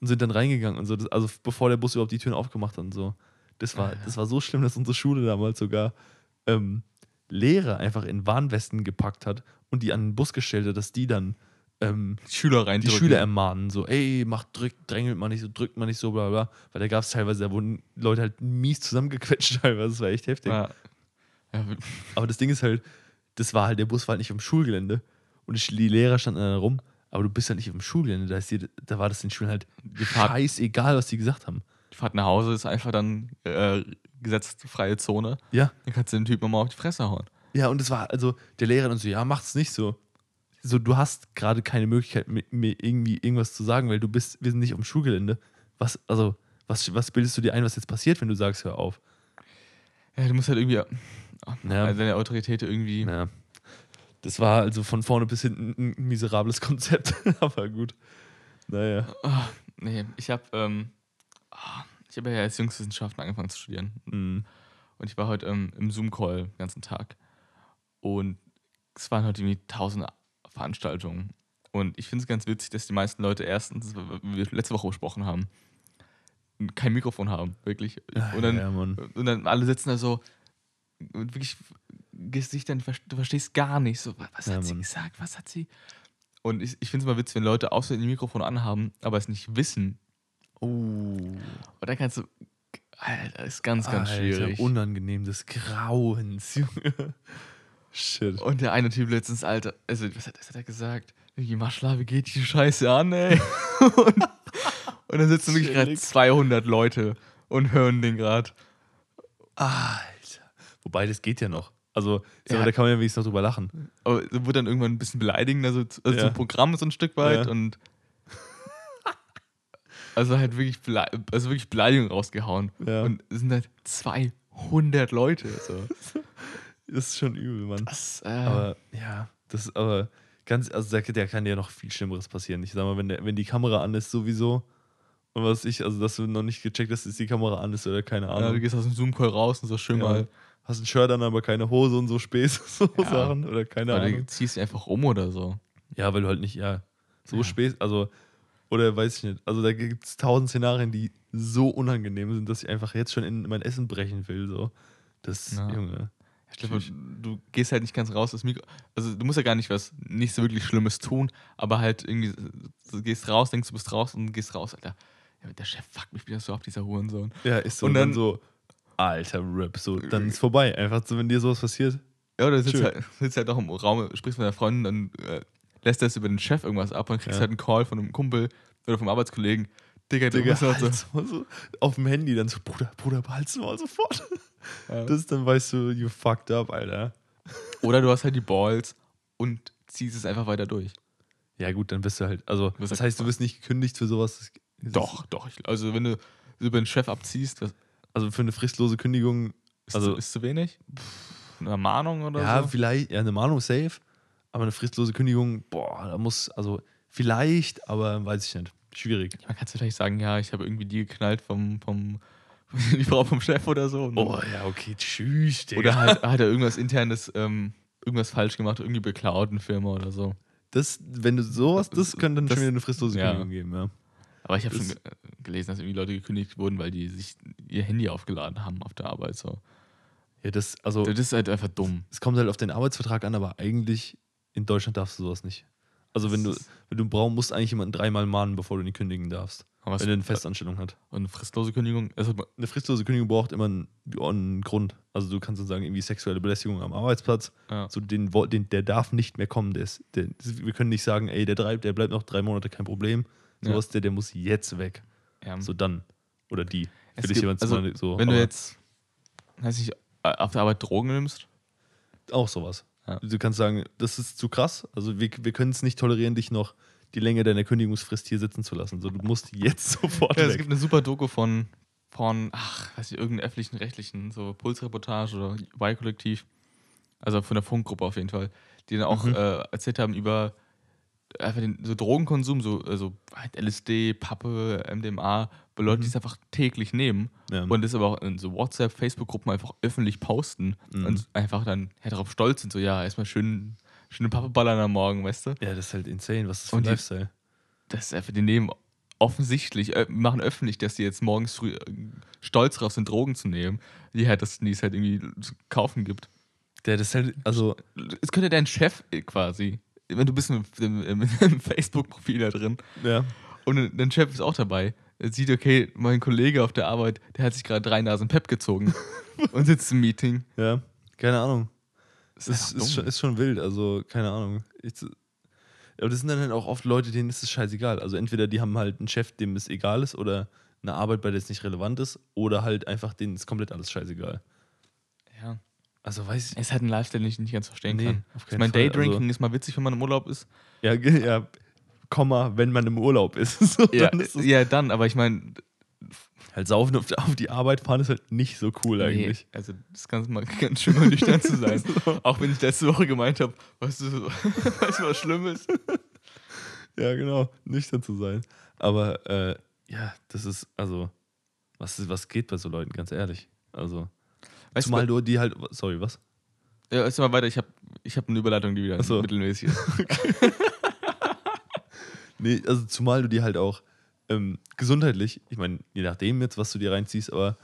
und sind dann reingegangen und so. Das, also bevor der Bus überhaupt die Türen aufgemacht hat und so. Das war, Ah, ja. das war so schlimm, dass unsere Schule damals sogar ähm, Lehrer einfach in Warnwesten gepackt hat und die an den Bus gestellt hat, dass die dann ähm, die Schüler die reindrücken. Schüler ermahnen, so, ey, macht, drückt, drängelt man nicht so, drückt man nicht so, bla bla. Weil da gab es teilweise, da wurden Leute halt mies zusammengequetscht teilweise, das war echt heftig. Ja. Ja, Aber das Ding ist halt, das war halt, der Bus war halt nicht dem Schulgelände und die, die Lehrer standen da rum, aber du bist halt nicht auf dem Schulgelände, da, ist dir, da war das den Schülern halt scheißegal, was die gesagt haben. die Fahrt nach Hause ist einfach dann äh, gesetzfreie Zone. Ja, Dann kannst du den Typen mal auf die Fresse hauen. ja, und es war, also, der Lehrer dann so, ja, macht's nicht so. So, du hast gerade keine Möglichkeit, mit mir irgendwie irgendwas zu sagen, weil du bist, wir sind nicht auf dem Schulgelände. Was, also, was, was bildest du dir ein, was jetzt passiert, wenn du sagst, hör auf? Ja, du musst halt irgendwie Ja. also deine Autorität irgendwie. Ja. Das war also von vorne bis hinten ein miserables Konzept, aber gut. Naja. Ah, nee, ich habe ähm, ah, ich habe ja als Jungswissenschaften angefangen zu studieren. Mhm. Und ich war heute ähm, im Zoom-Call den ganzen Tag. Und es waren heute irgendwie tausend Veranstaltungen. Und ich finde es ganz witzig, dass die meisten Leute erstens, wie wir letzte Woche besprochen haben, kein Mikrofon haben, wirklich. Und dann, ja, und dann alle sitzen da so, und wirklich, Gesicht dann, du verstehst gar nicht, so, was Ja, hat sie Mann. gesagt, was hat sie. Und ich, ich finde es mal witzig, wenn Leute außer die Mikrofon anhaben, aber es nicht wissen. Oh. Und dann kannst du, Alter, ist ganz, ganz Alter, schwierig. Unangenehm des Grauens, Junge. Shit. Und der eine Typ letztens, Alter, also was hat, was hat er gesagt? Wie geht die Scheiße an, ey? und, und dann sitzen wirklich gerade Chillig. 200 Leute und hören den gerade. Alter. Wobei, das geht ja noch. Also, Ja. da kann man ja wenigstens noch drüber lachen. Aber so wurde dann irgendwann ein bisschen beleidigend, also, also Ja. zum Programm so ein Stück weit Ja. und also halt wirklich, also wirklich Beleidigung rausgehauen. Ja. Und es sind halt 200 Leute. So. Das ist schon übel, Mann. Das, äh, Aber ja, das ist aber ganz, also da, da kann ja noch viel Schlimmeres passieren. Ich sag mal, wenn, der, wenn die Kamera an ist, sowieso. Und was ich, also dass du noch nicht gecheckt hast, dass die Kamera an ist oder keine ja, Ahnung. du gehst aus dem Zoom-Call raus und so schön Ja. mal. Hast ein Shirt an, aber keine Hose und so Späße, so Ja. Sachen. Oder keine du Ahnung. ziehst dich einfach um oder so. Ja, weil du halt nicht, ja, so Ja. Späße, also, oder weiß ich nicht. Also da gibt es tausend Szenarien, die so unangenehm sind, dass ich einfach jetzt schon in mein Essen brechen will. So. Das, Ja. Junge. Ich glaube, du gehst halt nicht ganz raus das Mikro. Also du musst ja gar nicht was nicht so wirklich Schlimmes tun, aber halt irgendwie, du gehst raus, denkst du bist raus und gehst raus, Alter. Ja, der Chef fuckt mich wieder so ab, dieser Hurensohn. Ja, ist so. Und Und dann, dann- so, alter Rip, so, dann ist vorbei. Einfach so, wenn dir sowas passiert. Ja, oder du sitzt Schön. halt, sitzt halt auch im Raum, sprichst mit deiner Freundin, dann äh, lässt das über den Chef irgendwas ab und kriegst Ja. halt einen Call von einem Kumpel oder vom Arbeitskollegen. Digga, du Digga, bist halt so. so auf dem Handy dann so, Bruder, Bruder, behalt's mal sofort. Ja. Das dann weißt du, you fucked up, Alter. Oder du hast halt die Balls und ziehst es einfach weiter durch. Ja, gut, dann bist du halt, also, bist das halt heißt, du wirst nicht gekündigt für sowas. Das- Doch, doch. Ich, also wenn du über den Chef abziehst, das Ist, also für eine fristlose Kündigung, ist, Also- zu, ist zu wenig. Eine Mahnung oder ja, so. vielleicht, ja, eine Mahnung safe, aber eine fristlose Kündigung, boah, da muss, also, vielleicht, aber weiß ich nicht. Schwierig. Man kann vielleicht sagen, ja, ich habe irgendwie die geknallt vom, vom die Frau vom Chef oder so. Und Oh, ja, okay, tschüss, Digga. Oder halt, hat er irgendwas internes, ähm, irgendwas falsch gemacht, irgendwie beklaut, eine Firma oder so. Das, wenn du sowas, das könnte dann Das- schon wieder eine fristlose ja. Kündigung geben, ja. Aber ich habe schon äh, gelesen, dass irgendwie Leute gekündigt wurden, weil die sich ihr Handy aufgeladen haben auf der Arbeit. So. Ja, das, also, Das ist halt einfach dumm. es kommt halt auf den Arbeitsvertrag an, aber eigentlich in Deutschland darfst du sowas nicht. Also wenn du, wenn du brauchst, musst du eigentlich jemanden dreimal mahnen, bevor du ihn kündigen darfst. Was, wenn er eine Festanstellung hat. und eine fristlose Kündigung, also, Eine fristlose Kündigung braucht immer einen, einen Grund. Also du kannst dann sagen, irgendwie sexuelle Belästigung am Arbeitsplatz. ja. So den, den, der darf nicht mehr kommen. Der ist, der, wir können nicht sagen, ey, der, drei, der bleibt noch drei Monate, kein Problem. Ja. Sowas, der, der muss jetzt weg. ja. So dann. Oder die. Es Für dich gibt- jemand also, so. wenn du jetzt, weiß nicht, äh, auf der Arbeit Drogen nimmst, Auch sowas. Ja. Du kannst sagen, das ist zu krass. Also wir, wir können es nicht tolerieren, dich noch die Länge deiner Kündigungsfrist hier sitzen zu lassen. So, du musst jetzt sofort Ja, es weg. gibt eine super Doku von, von ach, weiß ich, irgendeinem öffentlichen Rechtlichen, so Pulsreportage oder Y-Kollektiv, also von der Funkgruppe auf jeden Fall, die dann auch Mhm. äh, erzählt haben über einfach den so Drogenkonsum, so also halt LSD, Pappe, MDMA, bei Leuten, Mhm. die es einfach täglich nehmen Ja. und das aber auch in so WhatsApp, Facebook-Gruppen einfach öffentlich posten Mhm. und einfach dann ja, darauf stolz sind, so ja, erstmal schön, schöne Pappe ballern am Morgen, weißt du? ja, das ist halt insane. Was das für ein die- Lifestyle? Das ist einfach, die nehmen offensichtlich, äh, machen öffentlich, dass die jetzt morgens früh äh, stolz drauf sind, Drogen zu nehmen, die halt, das, die es halt irgendwie zu kaufen gibt. Der, das halt, also, Es könnte dein Chef äh, quasi, wenn du bist im, im, im, Facebook-Profil da drin ja. und dein Chef ist auch dabei, er sieht, okay, mein Kollege auf der Arbeit, der hat sich gerade drei Nasen Pep gezogen und sitzt im Meeting. Ja, keine Ahnung. Das Das ist, ist, schon, ist schon wild, also keine Ahnung. Ich, aber das sind dann halt auch oft Leute, denen ist es scheißegal. Also entweder die haben halt einen Chef, dem es egal ist, oder eine Arbeit, bei der es nicht relevant ist, oder halt einfach denen ist komplett alles scheißegal. Also weiß ich. Es ist halt ein Lifestyle, den ich nicht ganz verstehen Nee, kann. auf Ich meine. Daydrinking Also- ist mal witzig, wenn man im Urlaub ist. Ja, ja, Komma, wenn man im Urlaub ist. So, Ja, dann ist ja dann, aber ich meine, halt saufen auf, auf die Arbeit fahren ist halt nicht so cool eigentlich. Nee, also das kann mal ganz schön mal nüchtern zu sein. Auch wenn ich letzte Woche gemeint habe, weißt du, weißt du, was Schlimmes? Ja, genau, nüchtern zu sein. Aber äh, ja, das ist, also, was, ist- was geht bei so Leuten, ganz ehrlich. Also, Weißt zumal du, die halt, sorry, was? ja, jetzt mal weiter, ich habe ich hab eine Überleitung, die wieder so. mittelmäßig ist. Nee, also zumal du dir halt auch ähm, gesundheitlich, ich meine, je nachdem jetzt, was du dir reinziehst, aber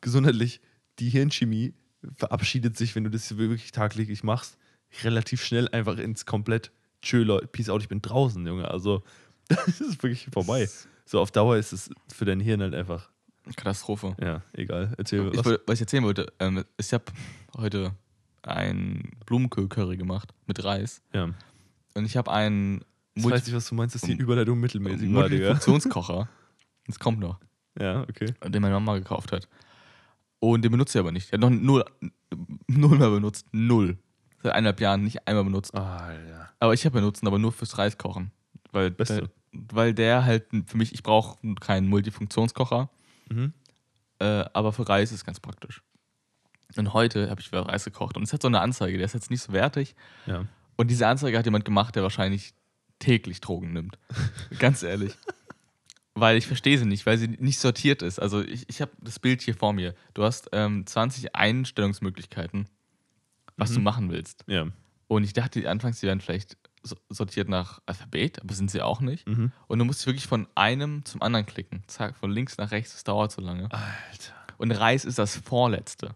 gesundheitlich, die Hirnchemie verabschiedet sich, wenn du das wirklich tagtäglich machst, relativ schnell einfach ins komplett Tschö, Leute, Peace out, ich bin draußen, Junge. Also, das ist wirklich vorbei. So auf Dauer ist es für dein Hirn halt einfach, Katastrophe. ja, egal. Erzähl Ich, was. woll- was ich erzählen wollte, ähm, ich habe heute ein Blumenkohl-Curry gemacht mit Reis. Ja. Und ich habe einen Ich Multi- weiß nicht, was du meinst, dass die Überleitung mittelmäßig war, Digga. Multifunktionskocher. Das kommt noch, Ja, okay. den meine Mama gekauft hat. Und den benutzt sie aber nicht. Der hat noch null, null mehr benutzt. Null. Seit eineinhalb Jahren nicht einmal benutzt. Ah, ja. Aber ich habe benutzt, aber nur fürs Reiskochen. Weil, Beste. weil der halt für mich, ich brauche keinen Multifunktionskocher, Mhm. äh, aber für Reis ist ganz praktisch. Und heute habe ich wieder Reis gekocht und es hat so eine Anzeige, der ist jetzt nicht so wertig. Ja. Und diese Anzeige hat jemand gemacht, der wahrscheinlich täglich Drogen nimmt. Ganz ehrlich. Weil ich verstehe sie nicht, weil sie nicht sortiert ist. Also ich, ich habe das Bild hier vor mir. Du hast ähm, 20 Einstellungsmöglichkeiten, was du Mhm. machen willst. Ja. Und ich dachte anfangs, die werden vielleicht sortiert nach Alphabet, aber sind sie auch nicht. Mhm. Und du musst wirklich von einem zum anderen klicken. Zack, von links nach rechts, das dauert so lange. Alter. Und Reis ist das vorletzte.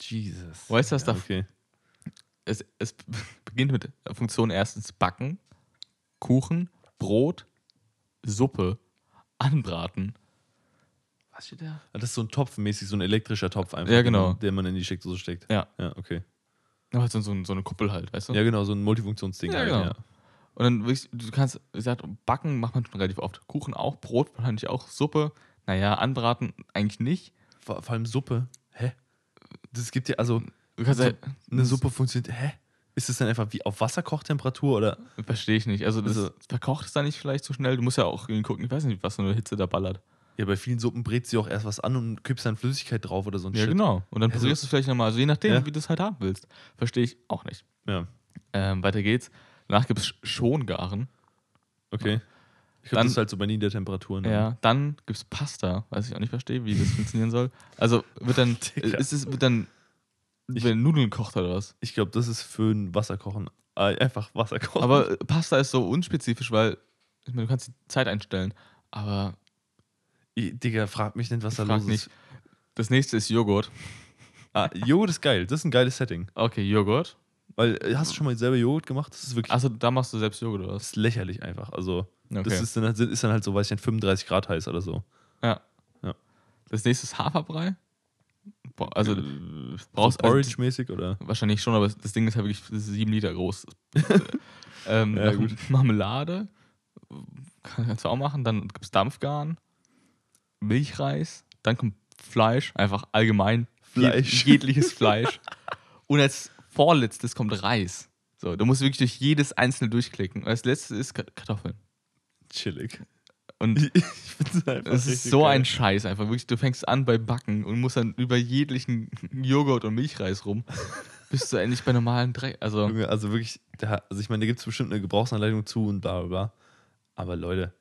Jesus. Weißt du, was ja, da- Okay. Es, es beginnt mit der Funktion erstens Backen, Kuchen, Brot, Suppe, Anbraten. Was steht da? Das ist so ein Topf mäßig, so ein elektrischer Topf einfach. Ja, den genau. man- Den man in die Steckdose steckt. Ja. Ja, okay. Aber so, so, so eine Kuppel halt, weißt du? Ja, genau, so ein Multifunktionsding. Ja, halt, genau. ja. Und dann wirklich, du kannst, wie gesagt, backen macht man schon relativ oft. Kuchen auch, Brot wahrscheinlich auch, Suppe, naja, anbraten eigentlich nicht. Vor, vor allem Suppe. Hä? Das gibt ja, also Du kannst So- halt, eine Suppe funktioniert. Hä? Ist das dann einfach wie auf Wasserkochtemperatur oder? verstehe ich nicht. Also, das Also- verkocht es da nicht vielleicht so schnell. Du musst ja auch gucken, ich weiß nicht, was so eine Hitze da ballert. Ja, bei vielen Suppen brätst du auch erst was an und kippst dann Flüssigkeit drauf oder so ein Ja, Shit. genau. Und dann Also- du es vielleicht nochmal. Also je nachdem, Ja. wie du es halt haben willst. Verstehe ich auch nicht. Ja, Ähm, weiter geht's. Danach gibt es Schongaren. okay. Ich glaube, das ist halt so bei Niedertemperaturen. ne? Ja. Dann gibt es Pasta, was ich auch nicht verstehe, wie das funktionieren soll. Also wird dann, ist es, wird dann Ich- werden Nudeln gekocht oder was? Ich glaube, das ist für ein Wasserkochen. Ah, Einfach Wasserkochen. Aber Pasta ist so unspezifisch, weil ich meine, du kannst die Zeit einstellen. Aber Digga, frag mich nicht, was da Frag los nicht. ist. das nächste ist Joghurt. Ah, Joghurt ist geil. Das ist ein geiles Setting. Okay, Joghurt. Weil, äh, hast du schon mal selber Joghurt gemacht? Das ist wirklich Achso, da machst du selbst Joghurt oder das was? ist lächerlich einfach. Also, Okay. das ist dann, halt, ist dann halt so, weiß ich nicht, 35 Grad heiß oder so. ja. Ja. Das nächste ist Haferbrei. Boah, also Äh, brauchst so Porridge-mäßig oder? Wahrscheinlich schon, aber das Ding ist ja wirklich das ist sieben Liter groß. ähm, Ja, gut. Marmelade kann- kannst du auch machen. Dann gibt es Dampfgarn, Milchreis, dann kommt Fleisch, einfach allgemein Fleisch. Je, jegliches Fleisch. Und als vorletztes kommt Reis. So, du musst wirklich durch jedes einzelne durchklicken. Und als letztes ist Ka- Kartoffeln. Chillig. Und Ich, ich find's einfach es ist so geil. ein Scheiß einfach. Wirklich, du fängst an bei Backen und musst dann über jeglichen Joghurt und Milchreis rum. Bist du endlich bei normalen Dreck. Also, Also wirklich, da, also ich meine, da gibt es bestimmt eine Gebrauchsanleitung zu und bla bla bla. Aber Leute,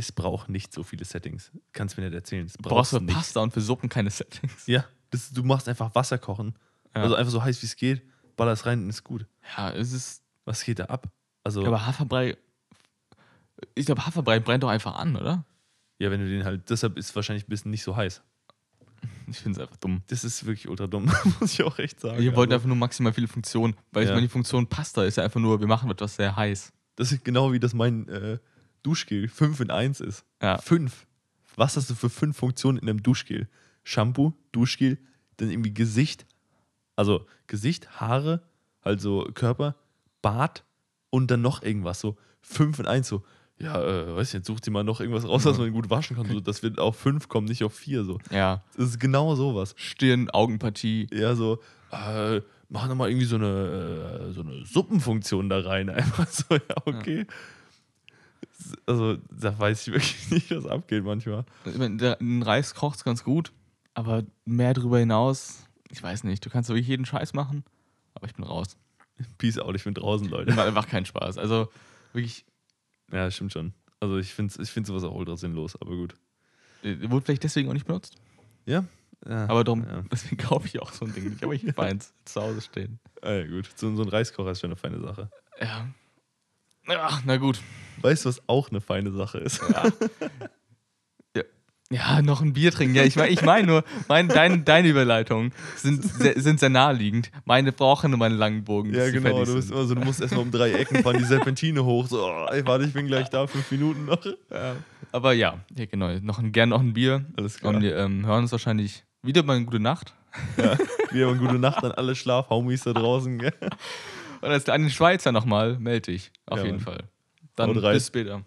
es braucht nicht so viele Settings. Kannst mir nicht erzählen. Es Du brauchst für. Pasta und für Suppen keine Settings. Ja, das, du machst einfach Wasser kochen. Ja. Also einfach so heiß wie es geht, ballerst rein und ist gut. Ja, es ist. Was geht da ab? Also, Aber Haferbrei. Ich glaube, Haferbrei brennt doch einfach an, oder? ja, wenn du den halt, deshalb ist es wahrscheinlich ein bisschen nicht so heiß. Ich finde es einfach dumm. Das ist wirklich ultra dumm, muss ich auch echt sagen. Wir wollten Also, einfach nur maximal viele Funktionen, weil ich Ja. meine, die Funktion Pasta ist ja einfach nur, wir machen etwas sehr heiß. das ist genau wie das mein äh, Duschgel 5 in 1 ist. Ja. Fünf. Was hast du für fünf Funktionen in einem Duschgel? Shampoo, Duschgel, dann irgendwie Gesicht, also Gesicht, Haare, also Körper, Bart und dann noch irgendwas. So fünf in eins. So, ja, äh, weiß ich nicht, such dir mal noch irgendwas raus, was man gut waschen kann. So, das wird auf fünf kommen, nicht auf vier. So. Ja. Das ist genau sowas. Stirn, Augenpartie. Eher so, äh, mach noch mal irgendwie so eine, äh, so eine Suppenfunktion da rein. Einfach so, ja, okay. Also, da weiß ich wirklich nicht, was abgeht manchmal. Ein Reis kocht ganz gut, aber mehr darüber hinaus, ich weiß nicht. Du kannst wirklich jeden Scheiß machen, aber ich bin raus. Peace out, ich bin draußen, Leute. Macht einfach keinen Spaß. Also wirklich, Ja, stimmt schon. Also, ich finde ich find sowas auch ultra sinnlos, aber gut. äh, wurde vielleicht deswegen auch nicht benutzt. Ja? ja Aber darum, Ja. deswegen kaufe ich auch so ein Ding nicht. Aber ich habe eins zu Hause stehen. Ah, ja, gut. So, so ein Reiskocher ist schon eine feine Sache. Ja. Ach, na gut. Weißt du, was auch eine feine Sache ist? Ja. Ja, noch ein Bier trinken. Ja, ich meine ich mein nur, mein, dein, deine Überleitungen sind sehr, sind sehr naheliegend. Meine brauchen nur meinen langen Bogen. Ja, genau. Du, bist immer so, du musst erstmal um drei Ecken fahren, die Serpentine hoch. So, oh, ey, warte, ich bin gleich da, fünf Minuten noch. Aber ja, ja genau. Noch ein, gern noch ein Bier. Alles klar. Und wir ähm, hören uns wahrscheinlich wieder mal eine gute Nacht. Ja, wir haben gute Nacht an alle Schlafhaumis da draußen. Gell? Und als an den Schweizer nochmal, melde dich. Auf Ja, jeden Mann. Fall. Dann bis später.